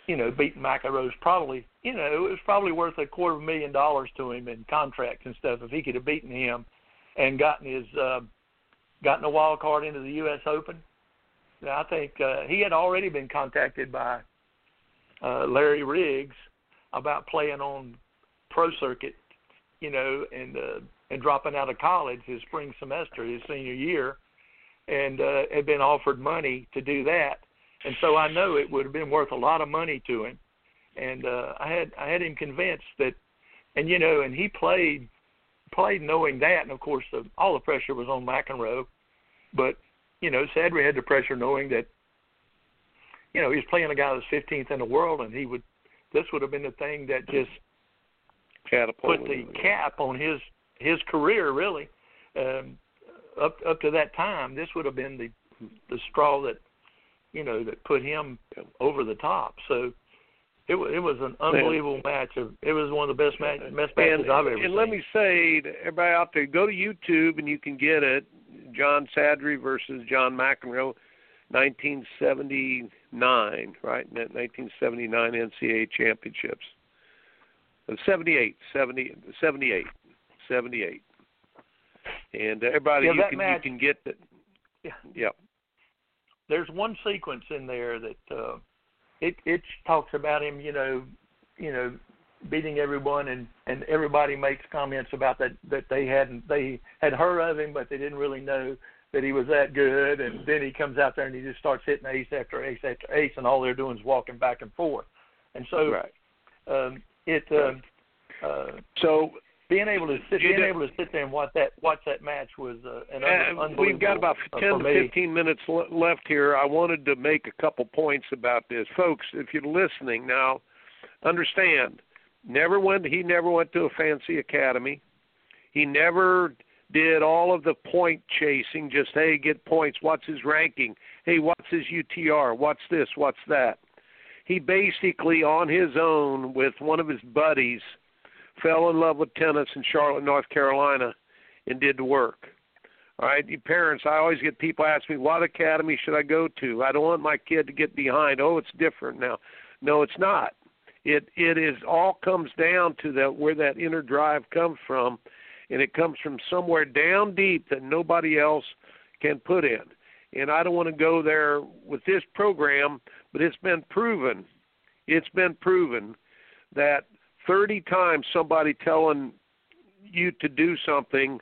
you know, beating McEnroe's probably, you know, it was probably worth a quarter of a million dollars to him in contracts and stuff if he could have beaten him and gotten his uh, gotten a wild card into the U.S. Open. I think uh, he had already been contacted by uh, Larry Riggs about playing on pro circuit, you know, and uh, and dropping out of college his spring semester, his senior year, and uh, had been offered money to do that. And so I know it would have been worth a lot of money to him. And uh, I had I had him convinced that, and you know, and he played played knowing that, and of course the, all the pressure was on McEnroe, but you know, Sadri had the pressure knowing that, you know, he was playing a guy that's 15th in the world, and he would this would have been the thing that just Catapult put the cap on his his career really. Um, up up to that time, this would have been the the straw that you know that put him over the top. So it was it was an unbelievable match. Of it was one of the best match, best matches and, I've ever and seen. let me say to everybody out there, go to YouTube and you can get it. John Sadri versus John McEnroe, 1979, right? 1979 NCAA championships. Uh, 78, 70, 78, 78. And everybody, Yeah, you can match- you can get that. Yeah. Yeah. there's one sequence in there that uh it it talks about him you know you know beating everyone and and everybody makes comments about that that they hadn't they had heard of him but they didn't really know that he was that good and then he comes out there and he just starts hitting ace after ace after ace and all they're doing is walking back and forth and so Right. um it um uh So being able to sit You being know- able to sit there and watch that watch that match was uh, an Uh, unbelievable we've got about 10 for to 15 minutes le- left here. I wanted to make a couple points about this. Folks, if you're listening now, understand, never went he never went to a fancy academy. He never did all of the point chasing, just hey, get points, what's his ranking? Hey, what's his UTR? What's this? What's that? He basically on his own with one of his buddies fell in love with tennis in Charlotte, North Carolina and did the work. All right, you parents, I always get people ask me, what academy should I go to? I don't want my kid to get behind. Oh, it's different now. No, it's not. It it is all comes down to that where that inner drive comes from, and it comes from somewhere down deep that nobody else can put in. And I don't want to go there with this program, but it's been proven. It's been proven that 30 times somebody telling you to do something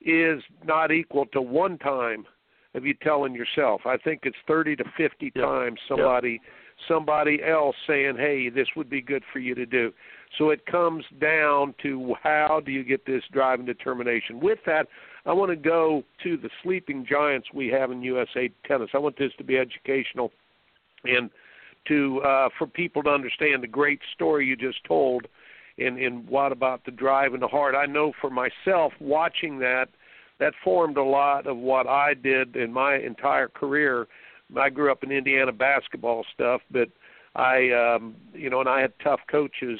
is not equal to one time of you telling yourself. I think it's 30 to 50 Yeah. times somebody somebody else saying, "Hey, this would be good for you to do." So it comes down to how do you get this drive and determination. With that, I want to go to the sleeping giants we have in USA tennis. I want this to be educational and to uh, for people to understand the great story you just told and and what about the drive and the heart. I know for myself watching that that formed a lot of what I did in my entire career. I grew up in Indiana basketball stuff, but I um you know and I had tough coaches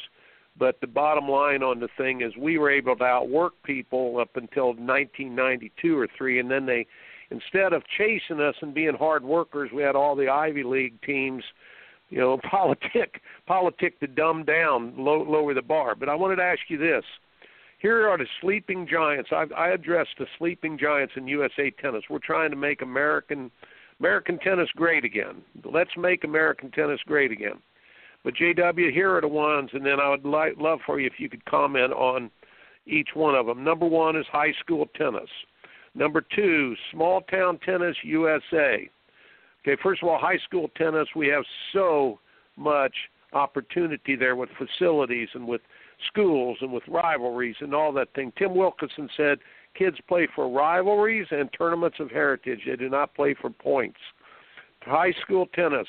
but the bottom line on the thing is we were able to outwork people up until 1992 or 3 and then they instead of chasing us and being hard workers we had all the Ivy League teams you know politic politic to dumb down low, lower the bar but I wanted to ask you this here are the sleeping giants I, I addressed the sleeping giants in USA tennis we're trying to make American American tennis great again let's make American tennis great again but JW, here are the ones, and then I would like, love for you if you could comment on each one of them. Number one is high school tennis. Number two, small town tennis USA. Okay, first of all, high school tennis, we have so much opportunity there with facilities and with schools and with rivalries and all that thing. Tim Wilkinson said kids play for rivalries and tournaments of heritage. They do not play for points. High school tennis,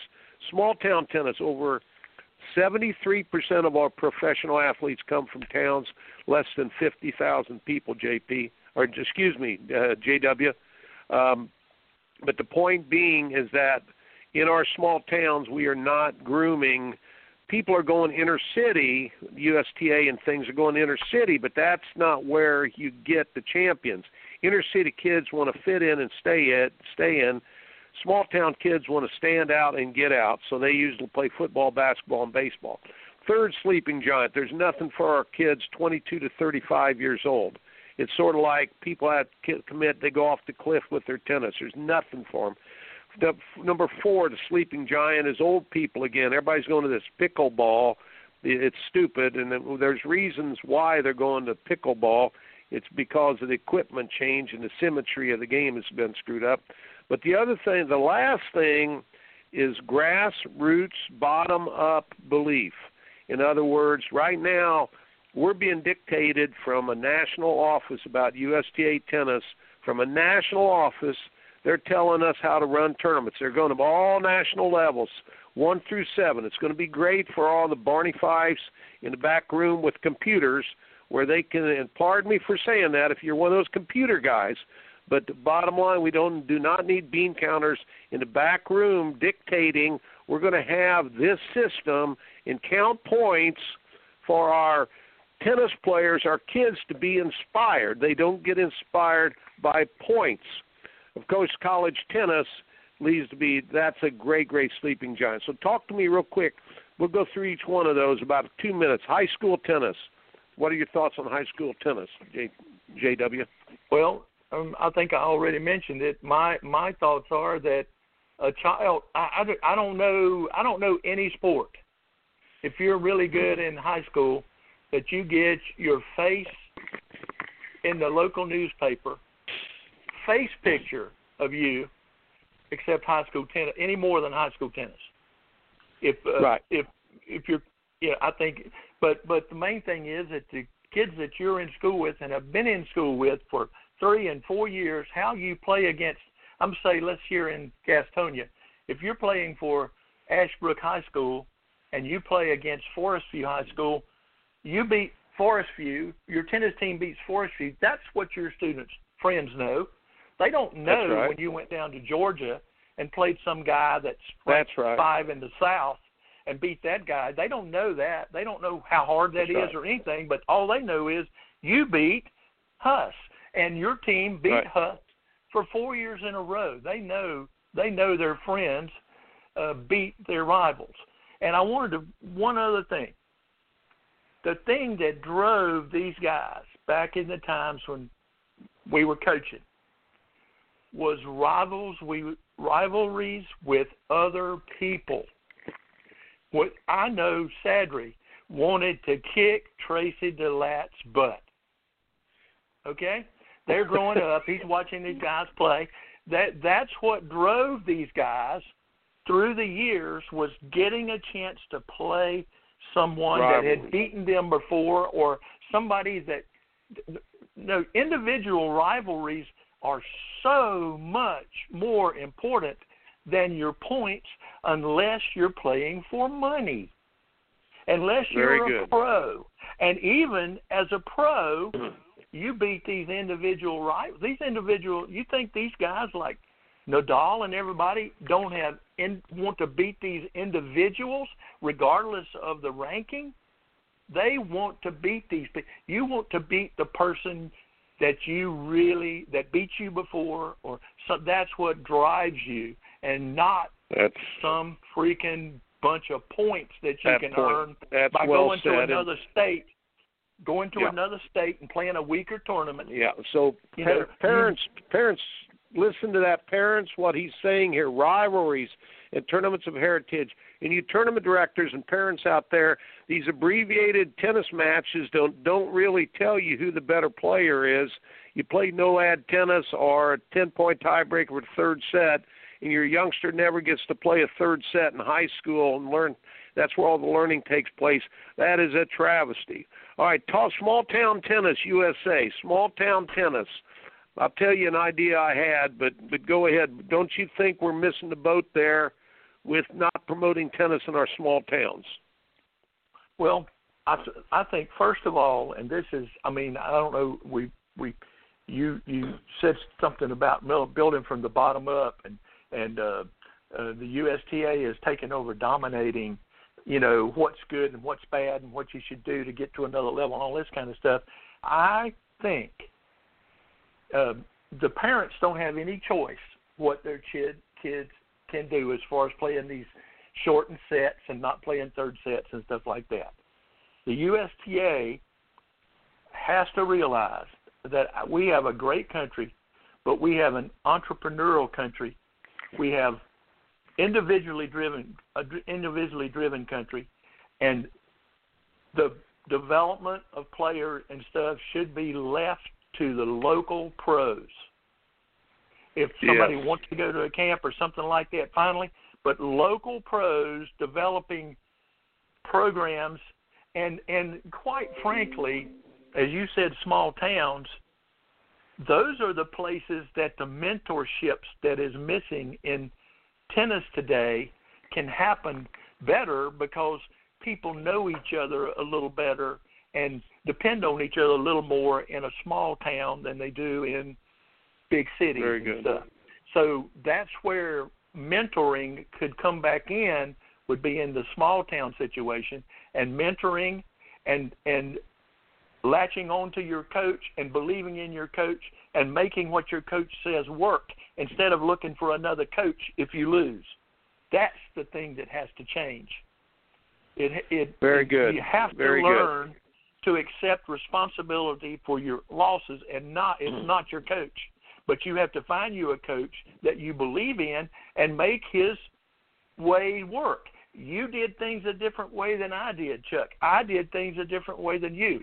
small town tennis, over 73% of our professional athletes come from towns less than 50,000 people, JP. or excuse me, uh, JW. Um, but the point being is that in our small towns, we are not grooming. People are going inner city, USTA and things are going inner city, but that's not where you get the champions. Inner city kids want to fit in and stay in, stay in. Small town kids want to stand out and get out, so they usually play football, basketball, and baseball. Third sleeping giant. There's nothing for our kids 22 to 35 years old. It's sort of like people to commit; they go off the cliff with their tennis. There's nothing for them. The, number four, the sleeping giant, is old people again. Everybody's going to this pickleball. It's stupid, and there's reasons why they're going to pickleball. It's because of the equipment change and the symmetry of the game has been screwed up. But the other thing, the last thing, is grassroots, bottom up belief. In other words, right now we're being dictated from a national office about USTA tennis. From a national office, they're telling us how to run tournaments. They're going to all national levels, one through seven. It's going to be great for all the Barney Fifes in the back room with computers where they can. And pardon me for saying that if you're one of those computer guys. But the bottom line, we don't do not need bean counters in the back room dictating we're going to have this system and count points for our tennis players, our kids, to be inspired. They don't get inspired by points. Of course, college tennis leads to be that's a great, great sleeping giant. So talk to me real quick. We'll go through each one of those about two minutes. High school tennis. What are your thoughts on high school tennis, J, JW? Well, um, I think I already mentioned it. My my thoughts are that a child. I, I, I don't know. I don't know any sport. If you're really good in high school, that you get your face in the local newspaper, face picture of you, except high school tennis, any more than high school tennis. If uh, right. if if you're, yeah, I think. But but the main thing is that the kids that you're in school with and have been in school with for three and four years, how you play against. I'm say let's here in Gastonia, if you're playing for Ashbrook High School and you play against Forest View High School, you beat Forest View, your tennis team beats Forest View. That's what your students friends know. They don't know right. when you went down to Georgia and played some guy that's right. five in the South and beat that guy. They don't know that. They don't know how hard that that's is right. or anything. But all they know is you beat Huss, and your team beat right. Huss for four years in a row. They know they know their friends uh, beat their rivals. And I wanted to one other thing the thing that drove these guys back in the times when we were coaching was rivals we rivalries with other people. What I know Sadri wanted to kick Tracy DeLatte's butt. Okay? They're growing up, he's watching these guys play. That that's what drove these guys through the years was getting a chance to play someone Rivalry. that had beaten them before or somebody that no individual rivalries are so much more important than your points unless you're playing for money unless Very you're a good. pro and even as a pro you beat these individual rivals these individual you think these guys like Nadal and everybody don't have in, want to beat these individuals regardless of the ranking. They want to beat these. pe- You want to beat the person that you really that beat you before, or so that's what drives you, and not That's some freaking bunch of points that you can point. earn by well going to and- another state, going to Yeah. another state and playing a weaker tournament. Yeah. So You know, parents, parents, listen to that. Parents, what he's saying here: rivalries and tournaments of heritage. And you tournament directors and parents out there, these abbreviated tennis matches don't don't really tell you who the better player is. You play no ad tennis or a ten point tiebreaker with third set, and your youngster never gets to play a third set in high school and learn. That's where all the learning takes place. That is a travesty. All right, talk small town tennis USA. Small town tennis. I'll tell you an idea I had, but but go ahead. Don't you think we're missing the boat there with not promoting tennis in our small towns? Well, I, I think first of all, and this is, I mean, I don't know, we we you you said something about building from the bottom up, and and uh, uh, the USTA is taking over, dominating. You know what's good and what's bad, and what you should do to get to another level, and all this kind of stuff. I think uh, the parents don't have any choice what their kid kids can do as far as playing these shortened sets and not playing third sets and stuff like that. The USTA has to realize that we have a great country, but we have an entrepreneurial country. We have individually driven, individually driven country, and the development of players and stuff should be left to the local pros. If somebody yes. wants to go to a camp or something like that, finally, but local pros developing programs and and quite frankly, as you said, small towns, those are the places that the mentorships that is missing in tennis today can happen better because people know each other a little better and depend on each other a little more in a small town than they do in big cities Very and stuff. So that's where mentoring could come back in would be in the small town situation and mentoring and and latching on to your coach and believing in your coach and making what your coach says work instead of looking for another coach if you lose. That's the thing that has to change. It it Very good. You have Very to good. To accept responsibility for your losses and not it's hmm. not your coach. But you have to find you a coach that you believe in and make his way work. You did things a different way than I did, Chuck. I did things a different way than you.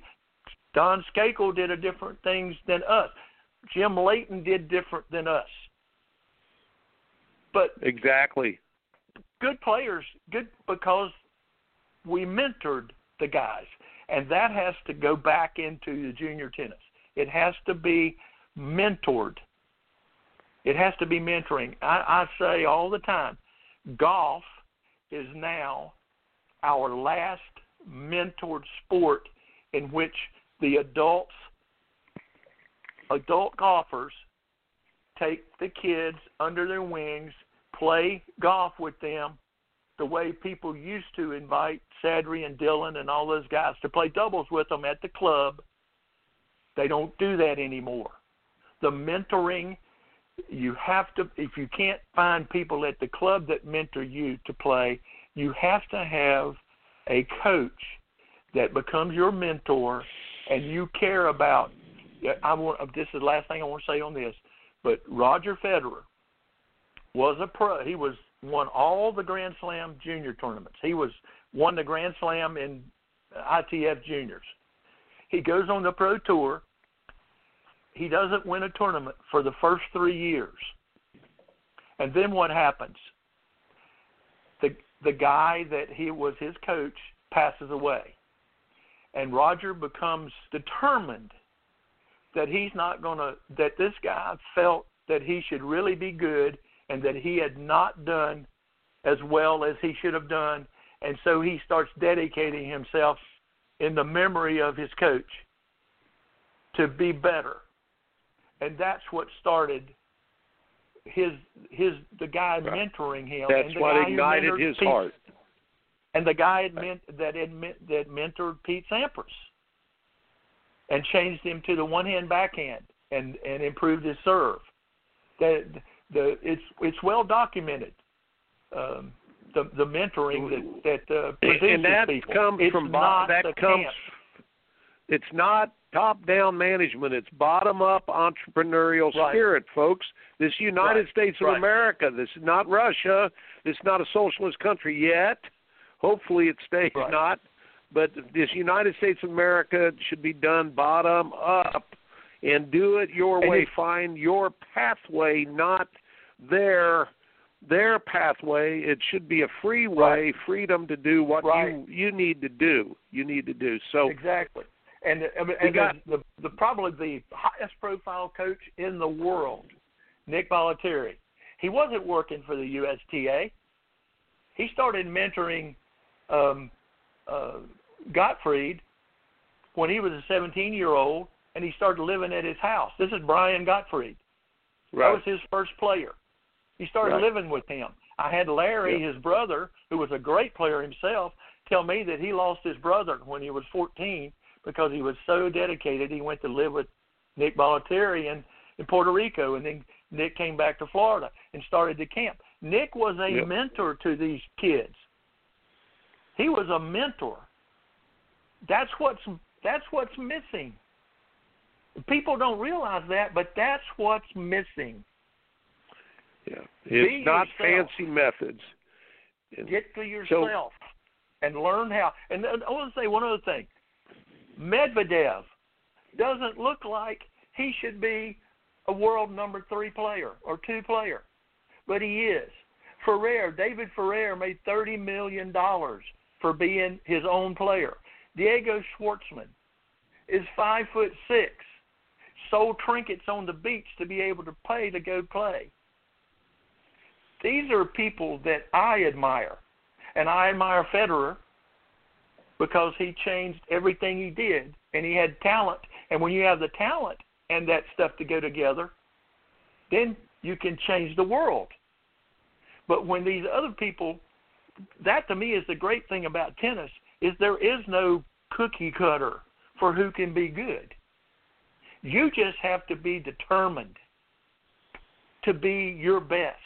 Don Skakle did a different things than us. Jim Layton did different than us. But Exactly. good players, good because we mentored the guys, and that has to go back into the junior tennis. It has to be mentored. It has to be mentoring. I, I say all the time, golf is now our last mentored sport in which the adults, adult golfers, take the kids under their wings, play golf with them, the way people used to invite Sadri and Dillon and all those guys to play doubles with them at the club. They don't do that anymore. The mentoring, you have to, if you can't find people at the club that mentor you to play, you have to have a coach that becomes your mentor and you care about. I want, this is the last thing I want to say on this, but Roger Federer was a pro. He was won all the Grand Slam junior tournaments. He was won the Grand Slam in ITF juniors. He goes on the pro tour. He doesn't win a tournament for the first three years. And then what happens? The the guy that he was his coach passes away. And Roger becomes determined that he's not going to that this guy felt that he should really be good and that he had not done as well as he should have done and so he starts dedicating himself in the memory of his coach to be better and that's what started his his the guy Right. mentoring him That's and what ignited his Pete- heart. and the guy had meant, that had meant, that mentored Pete Sampras and changed him to the one hand backhand and and improved his serve. That the well documented. Um, the the mentoring that that uh, and that people. comes it's from bo- that comes camp. it's not top down management it's bottom up entrepreneurial Right. spirit folks this united Right. states of Right. america this is not russia this is not a socialist country yet hopefully it stays not but this united states of america should be done bottom up and do it your And way find your pathway not their their pathway it should be a free way freedom to do what Right. you you need to do you need to do so Exactly. And, I mean, and got- the, the the probably the highest profile coach in the world, Nick Bollettieri. He wasn't working for the USTA. He started mentoring um, uh, Gottfried when he was a 17 year old and he started living at his house. This is Brian Gottfried. Right. That was his first player. He started Right. living with him. I had Larry, Yeah. his brother, who was a great player himself, tell me that he lost his brother when he was 14 because he was so dedicated. He went to live with Nick Bollettieri in, in Puerto Rico, and then Nick came back to Florida and started the camp. Nick was a Yep. mentor to these kids. He was a mentor. That's what's that's what's missing. People don't realize that, but that's what's missing. Yeah. Be It's not yourself. fancy methods. And- Get to yourself and learn how. And I want to say one other thing. Medvedev doesn't look like he should be a world number three player or two player, but he is. Ferrer, David Ferrer made thirty million dollars for being his own player. Diego Schwartzman is five foot six, sold trinkets on the beach to be able to pay to go play. These are people that I admire, and I admire Federer because he changed everything he did, and he had talent. And when you have the talent and that stuff to go together, then you can change the world. But when these other people, that to me is the great thing about tennis is there is no cookie cutter for who can be good. You just have to be determined to be your best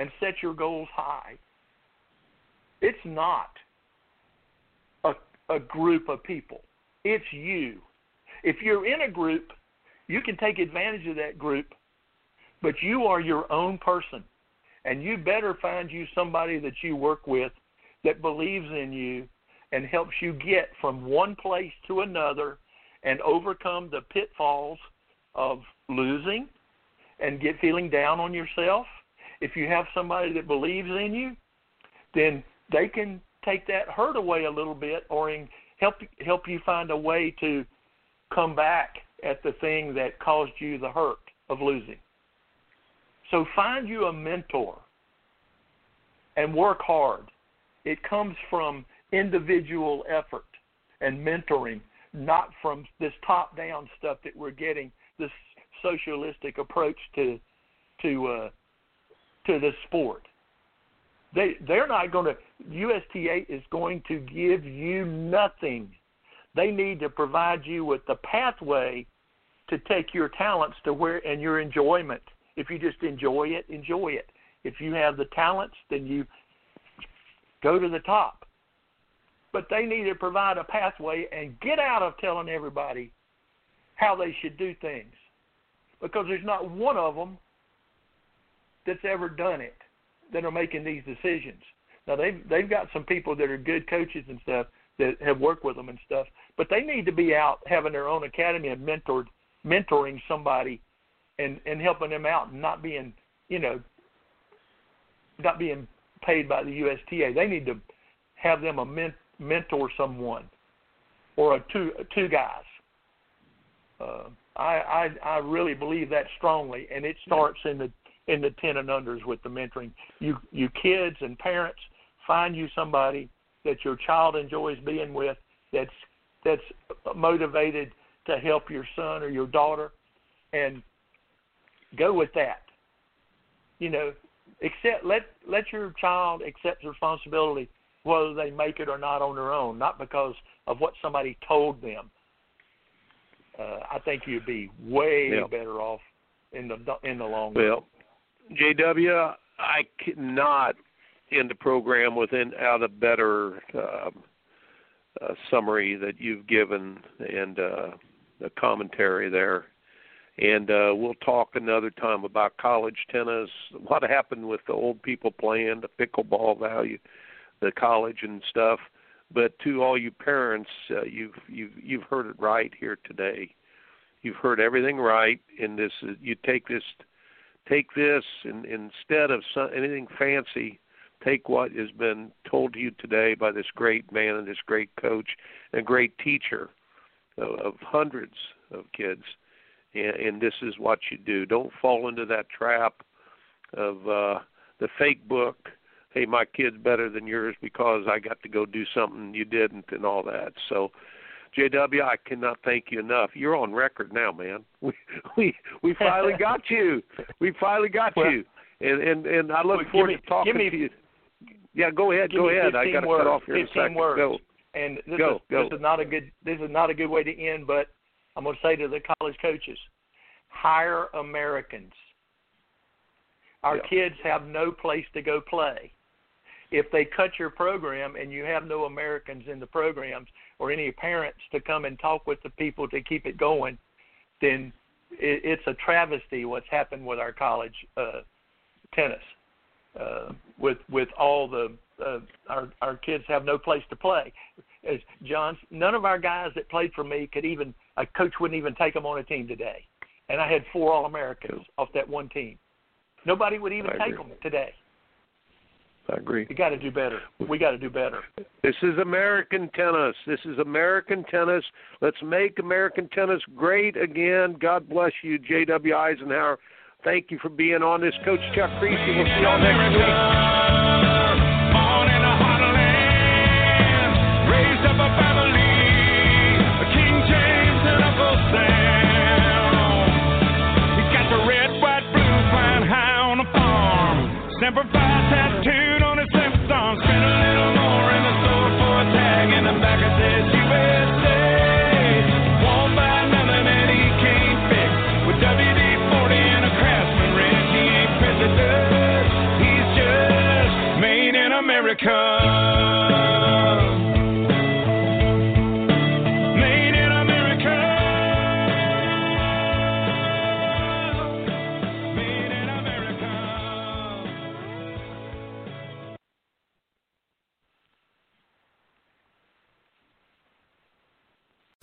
and set your goals high. It's not a, a group of people. It's you. If you're in a group, you can take advantage of that group, but you are your own person. And you better find you somebody that you work with that believes in you and helps you get from one place to another and overcome the pitfalls of losing and get feeling down on yourself. If you have somebody that believes in you, then they can take that hurt away a little bit or in, help help you find a way to come back at the thing that caused you the hurt of losing. So find you a mentor and work hard. It comes from individual effort and mentoring, not from this top down stuff that we're getting, this socialistic approach to to uh, to the sport. They they're not going to USTA is going to give you nothing. They need to provide you with the pathway to take your talents to where and your enjoyment. If you just enjoy it, enjoy it. If you have the talents, then you go to the top. But they need to provide a pathway and get out of telling everybody how they should do things. Because there's not one of them that's ever done it that are making these decisions. Now they've they've got some people that are good coaches and stuff that have worked with them and stuff, but they need to be out having their own academy and mentored mentoring somebody and and helping them out and not being you know not being paid by the USTA. They need to have them a men, mentor someone or a two two guys. Uh, I, I I really believe that strongly, and it starts in the in the ten and unders with the mentoring. You you kids and parents find you somebody that your child enjoys being with that's that's motivated to help your son or your daughter and go with that. You know, accept let let your child accept responsibility whether they make it or not on their own, not because of what somebody told them. Uh, I think you'd be way Yeah. better off in the in the long run. JW, I cannot end the program without a better um, uh, summary that you've given and uh, the commentary there. And uh, we'll talk another time about college tennis, what happened with the old people playing, the pickleball value, the college and stuff. But to all you parents, uh, you've you've you've heard it right here today. You've heard everything right, and this is, you take this take this and instead of some, anything fancy, take what has been told to you today by this great man and this great coach and great teacher of, of hundreds of kids, and, and this is what you do. Don't fall into that trap of uh, the fake book. Hey, my kid's better than yours because I got to go do something you didn't, and all that. So, JW, I cannot thank you enough. You're on record now, man. We we we finally got you. We finally got Well, you. And and and I look well, forward me- to talking me- to you. Yeah, go ahead. Go ahead. I got to cut off here in a 15 second. words. Go. And this Go, is go. this is not a good this is not a good way to end, but I'm going to say to the college coaches, hire Americans. Our Yeah. kids have no place to go play. If they cut your program and you have no Americans in the programs or any parents to come and talk with the people to keep it going, then it, it's a travesty what's happened with our college uh, tennis. Uh, with with all the uh, our our kids have no place to play. As John, none of our guys that played for me could even a coach wouldn't even take them on a team today, and I had four All Americans off that one team. Nobody would even I take agree. them today. I agree. We got to do better. We got to do better. This is American tennis. This is American tennis. Let's make American tennis great again. God bless you, J.W. Isenhour. Thank you for being on this. Coach Chuck Kriese. We'll see y'all next week.